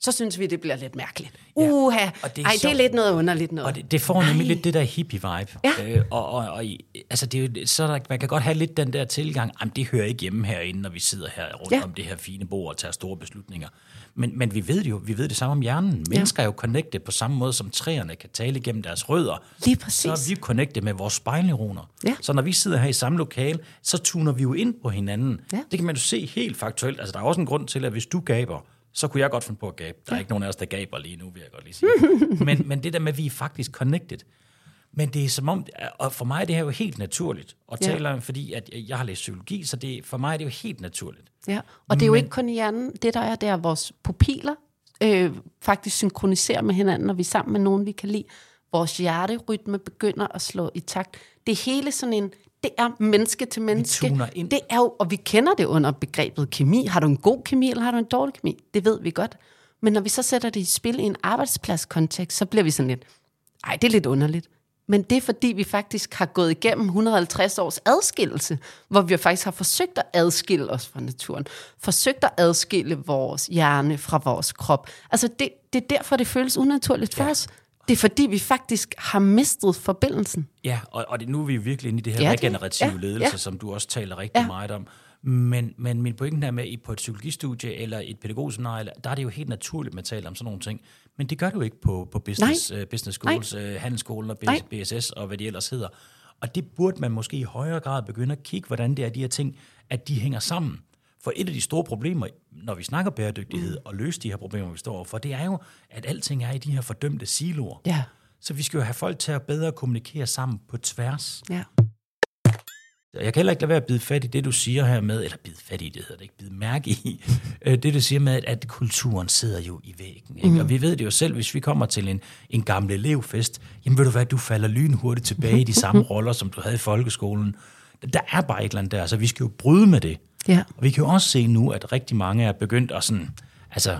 så synes vi, det bliver lidt mærkeligt. Ja, Uha, og det er ej, det er sjovt. lidt noget underligt noget. Og det, det får nemlig lidt det der hippie-vibe. Ja. Øh, og, og, og altså det er jo, så er der, man kan godt have lidt den der tilgang, jamen det hører ikke hjemme herinde, når vi sidder her rundt Ja. ja. om det her fine bord og tager store beslutninger. Men, men vi ved det jo, vi ved det samme om hjernen. Mennesker er jo connected på samme måde, som træerne kan tale gennem deres rødder. Lige præcis. Så er vi connected med vores spejlneuroner. Ja. Så når vi sidder her i samme lokale, så tuner vi jo ind på hinanden. Ja. Det kan man jo se helt faktuelt. Altså der er også en grund til, at hvis du gaber, så kunne jeg godt finde på at gabe. Der er ikke nogen af os, der gaber lige nu, vil jeg godt lige sige. *laughs* men, men det der med, at vi er faktisk connected. Men det er som om, og for mig er det her jo helt naturligt. Og Ja. taler om, fordi at jeg har læst psykologi, så det, for mig er det jo helt naturligt. Ja, og det er jo Men- ikke kun i hjernen. Det der er, det er at vores pupiller øh, faktisk synkroniserer med hinanden, når vi er sammen med nogen, vi kan lide. Vores hjerterytme begynder at slå i takt. Det er hele sådan en, det er menneske til menneske. tuner ind. Det er jo, og vi kender det under begrebet kemi. Har du en god kemi, eller har du en dårlig kemi? Det ved vi godt. Men når vi så sætter det i spil i en arbejdspladskontekst, så bliver vi sådan lidt, ej, det er lidt underligt. Men det er fordi, vi faktisk har gået igennem 150 års adskillelse, hvor vi faktisk har forsøgt at adskille os fra naturen. Forsøgt at adskille vores hjerne fra vores krop. Altså det, det er derfor, det føles unaturligt for ja. os. Det er fordi, vi faktisk har mistet forbindelsen. Ja, og, og det, nu er vi virkelig inde i det her Ja, det- regenerative ja, ja, ledelse, ja. som du også taler rigtig Ja. meget om. Men, men min pointe er med, at på et psykologistudie eller et pædagogseminar, der er det jo helt naturligt, at man taler om sådan nogle ting. Men det gør du ikke på, på business, uh, business schools, uh, handelsskolen og Nej. BS, BSS og hvad de ellers hedder. Og det burde man måske i højere grad begynde at kigge, hvordan det er, de her ting, at de hænger sammen. For et af de store problemer, når vi snakker bæredygtighed mm. og løse de her problemer, vi står overfor, det er jo, at alting er i de her fordømte siloer. Ja. Så vi skal jo have folk til at bedre kommunikere sammen på tværs. Ja. Jeg kan heller ikke lade være at bide fat i det, du siger her med, eller bide fat i, det hedder det ikke, bide mærke i, øh, det du siger med, at, at kulturen sidder jo i væggen. Ikke? Mm. Og vi ved det jo selv, hvis vi kommer til en, en gammel elevfest, jamen ved du hvad, du falder lynhurtigt tilbage i de samme *laughs* roller, som du havde i folkeskolen. Der er bare et eller andet der, så vi skal jo bryde med det. Ja. Og vi kan jo også se nu, at rigtig mange er begyndt at sådan, altså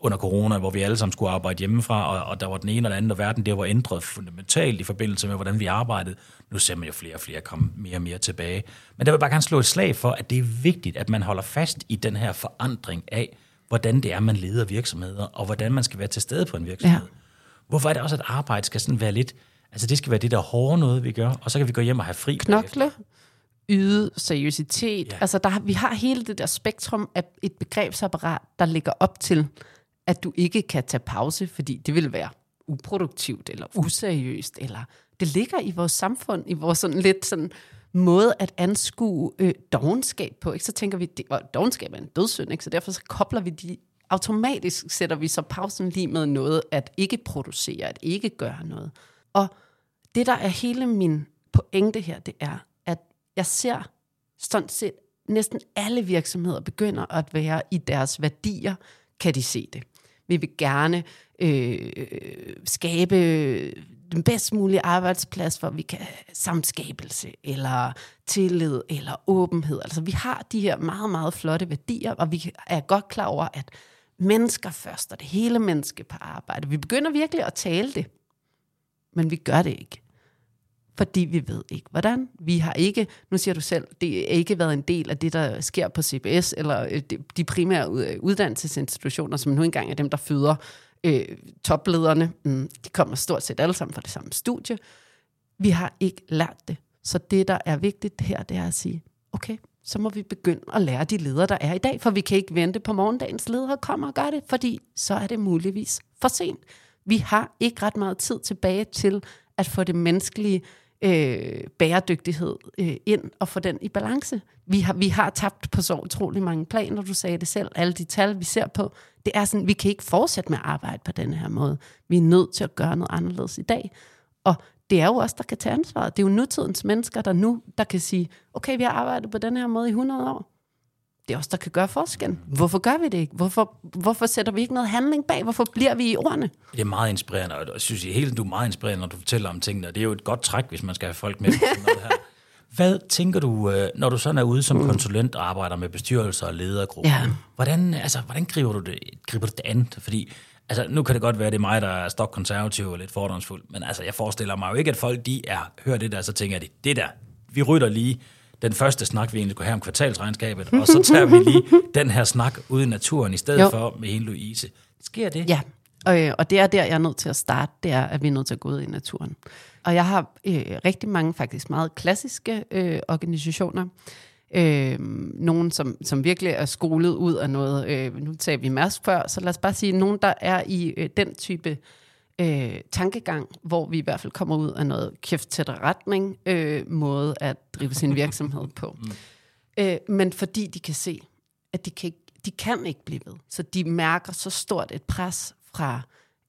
under corona, hvor vi alle sammen skulle arbejde hjemmefra, og, og der var den ene og den anden, og verden der var ændret fundamentalt i forbindelse med, hvordan vi arbejdede. Nu ser man jo flere og flere komme mere og mere tilbage. Men der vil bare gerne slå et slag for, at det er vigtigt, at man holder fast i den her forandring af, hvordan det er, man leder virksomheder, og hvordan man skal være til stede på en virksomhed. Ja. Hvorfor er det også, at arbejde skal sådan være lidt, altså det skal være det der hårde noget, vi gør, og så kan vi gå hjem og have fri. bagefter. Yde, seriøsitet. Ja. Altså, der, vi har hele det der spektrum af et begrebsapparat, der ligger op til, at du ikke kan tage pause, fordi det vil være uproduktivt eller useriøst. Eller det ligger i vores samfund, i vores sådan lidt sådan måde at anskue øh, dogenskab på. Ikke? Så tænker vi, det, og dogenskab er en dødssynd, ikke? så derfor så kobler vi de automatisk sætter vi så pausen lige med noget at ikke producere, at ikke gøre noget. Og det, der er hele min pointe her, det er, jeg ser sådan set næsten alle virksomheder begynder at være i deres værdier, kan de se det. Vi vil gerne øh, skabe den bedst mulige arbejdsplads, hvor vi kan samskabelse, eller tillid, eller åbenhed. Altså vi har de her meget, meget flotte værdier, og vi er godt klar over, at mennesker først, og det hele menneske på arbejde. Vi begynder virkelig at tale det, men vi gør det ikke fordi vi ved ikke, hvordan. Vi har ikke, nu siger du selv, det har ikke været en del af det, der sker på CBS, eller øh, de- primære øh, uddannelsesinstitutioner, som nu engang er dem, der føder øh, toplederne. Mm, de kommer stort set alle sammen fra det samme studie. Vi har ikke lært det. Så det, der er vigtigt her, det er at sige, okay, så må vi begynde at lære de ledere, der er i dag, for vi kan ikke vente på morgendagens ledere kommer og gør det, fordi så er det muligvis for sent. Vi har ikke ret meget tid tilbage til at få det menneskelige øh, bæredygtighed øh, ind og få den i balance. Vi har, vi har tabt på så utrolig mange planer, du sagde det selv, alle de tal, vi ser på. Det er sådan, vi kan ikke fortsætte med at arbejde på den her måde. Vi er nødt til at gøre noget anderledes i dag. Og det er jo os, der kan tage ansvaret. Det er jo nutidens mennesker, der nu der kan sige, okay, vi har arbejdet på den her måde i 100 år. Det er os, der kan gøre forskellen. Hvorfor gør vi det ikke? Hvorfor, hvorfor sætter vi ikke noget handling bag? Hvorfor bliver vi i ordene? Det er meget inspirerende, og jeg synes helt, du er meget inspirerende, når du fortæller om tingene, og det er jo et godt træk, hvis man skal have folk med på sådan noget her. *laughs* Hvad tænker du, øh, når du sådan er ude som konsulent og arbejder med bestyrelser og ledergrupper? Ja. Hvordan, altså, hvordan griber, du det, griber du det an? Fordi altså, nu kan det godt være, at det er mig, der er stokkonservativ og lidt fordomsfuld, men altså, jeg forestiller mig jo ikke, at folk de er, hører det der, så tænker de, det der, vi rytter lige den første snak, vi egentlig skulle have om kvartalsregnskabet, og så tager vi lige *laughs* den her snak ude i naturen, i stedet Jo. for med hele Louise. Sker det? Ja, og, øh, og det er der, jeg er nødt til at starte, det er, at vi er nødt til at gå ud i naturen. Og jeg har øh, rigtig mange faktisk meget klassiske øh, organisationer, øh, nogen som, som virkelig er skolet ud af noget, øh, nu tager vi Mærsk før, så lad os bare sige, nogen der er i øh, den type øh, tankegang, hvor vi i hvert fald kommer ud af noget kæft til retning, øh, måde at drive sin virksomhed på. *laughs* Øh, men fordi de kan se, at de kan, ikke, de kan ikke blive ved. Så de mærker så stort et pres fra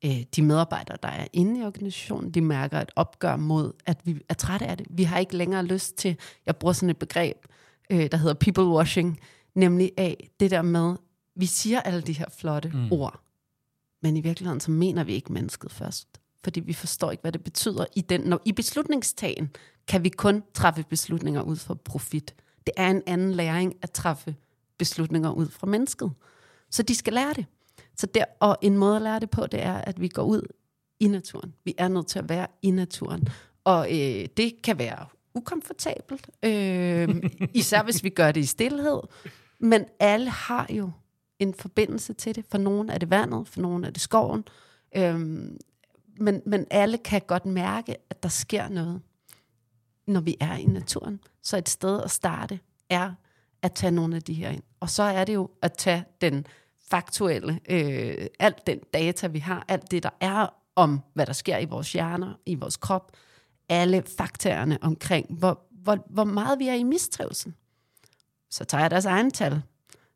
øh, de medarbejdere, der er inde i organisationen. De mærker et opgør mod, at vi er trætte af det. Vi har ikke længere lyst til, jeg bruger sådan et begreb, øh, der hedder people washing, nemlig af det der med, vi siger alle de her flotte mm. ord, men i virkeligheden så mener vi ikke mennesket først. Fordi vi forstår ikke, hvad det betyder. I, den, når, I beslutningstagen kan vi kun træffe beslutninger ud fra profit. Det er en anden læring at træffe beslutninger ud fra mennesket. Så de skal lære det. Så der, og en måde at lære det på, det er, at vi går ud i naturen. Vi er nødt til at være i naturen. Og øh, det kan være ukomfortabelt, øh, især hvis vi gør det i stillhed. Men alle har jo en forbindelse til det. For nogen er det vandet, for nogen er det skoven. Øhm, men, men alle kan godt mærke, at der sker noget, når vi er i naturen. Så et sted at starte er at tage nogle af de her ind. Og så er det jo at tage den faktuelle, øh, alt den data, vi har, alt det, der er om, hvad der sker i vores hjerner, i vores krop, alle faktorerne omkring, hvor, hvor, hvor meget vi er i mistrivsel. Så tager jeg deres egen tal.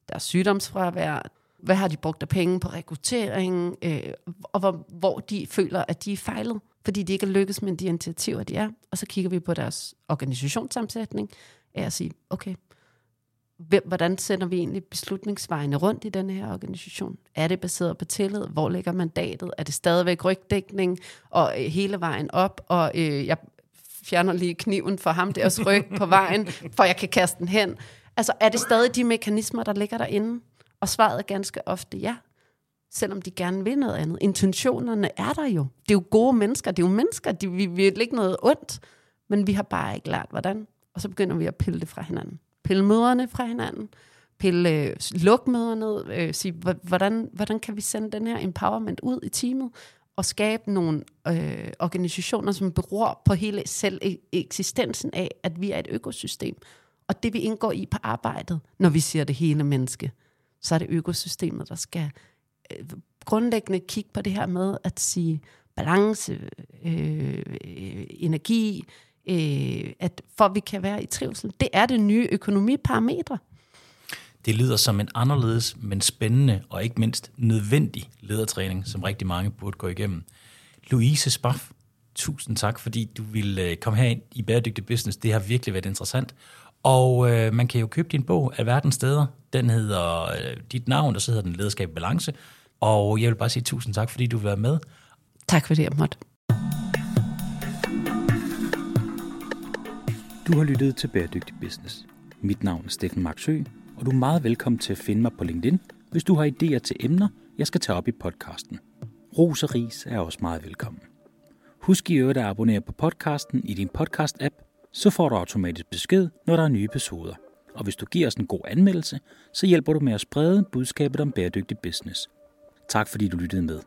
Deres sygdomsfravær, hvad har de brugt af penge på rekruttering, øh, og hvor, hvor de føler, at de er fejlet, fordi de ikke er lykkes med de initiativer, de er. Og så kigger vi på deres organisationssammensætning, af at sige, okay, hvem, hvordan sender vi egentlig beslutningsvejene rundt i den her organisation? Er det baseret på tillid? Hvor ligger mandatet? Er det stadigvæk rygdækning og øh, hele vejen op? Og øh, jeg fjerner lige kniven for ham deres ryg på vejen, for jeg kan kaste den hen. Altså, er det stadig de mekanismer, der ligger derinde? Og svaret er ganske ofte ja, selvom de gerne vil noget andet. Intentionerne er der jo. Det er jo gode mennesker, det er jo mennesker, de, vi vil ikke noget ondt, men vi har bare ikke lært, hvordan. Og så begynder vi at pille det fra hinanden. Pille møderne fra hinanden, pille øh, lukmøder ned, øh, sige, hvordan, hvordan kan vi sende den her empowerment ud i teamet, og skabe nogle øh, organisationer, som beror på hele selv eksistensen af, at vi er et økosystem. Og det vi indgår i på arbejdet, når vi siger det hele menneske, så er det økosystemet, der skal øh, grundlæggende kigge på det her med at sige balance, øh, øh, energi, øh, at for at vi kan være i trivsel. Det er det nye økonomiparametre. Det lyder som en anderledes, men spændende og ikke mindst nødvendig ledertræning, som rigtig mange burde gå igennem. Louise Spaff, tusind tak, fordi du ville øh, komme herind i Bæredygtig Business. Det har virkelig været interessant. Og øh, man kan jo købe din bog af verdens steder. Den hedder øh, dit navn, og så hedder den Lederskab Balance. Og jeg vil bare sige tusind tak, fordi du vil være med. Tak fordi jeg måtte. Du har lyttet til Bæredygtig Business. Mit navn er Steffen Marksø, og du er meget velkommen til at finde mig på LinkedIn, hvis du har idéer til emner, jeg skal tage op i podcasten. Ros og ris er også meget velkommen. Husk i øvrigt at abonnere på podcasten i din podcast-app, så får du automatisk besked, når der er nye episoder. Og hvis du giver os en god anmeldelse, så hjælper du med at sprede budskabet om bæredygtig business. Tak fordi du lyttede med.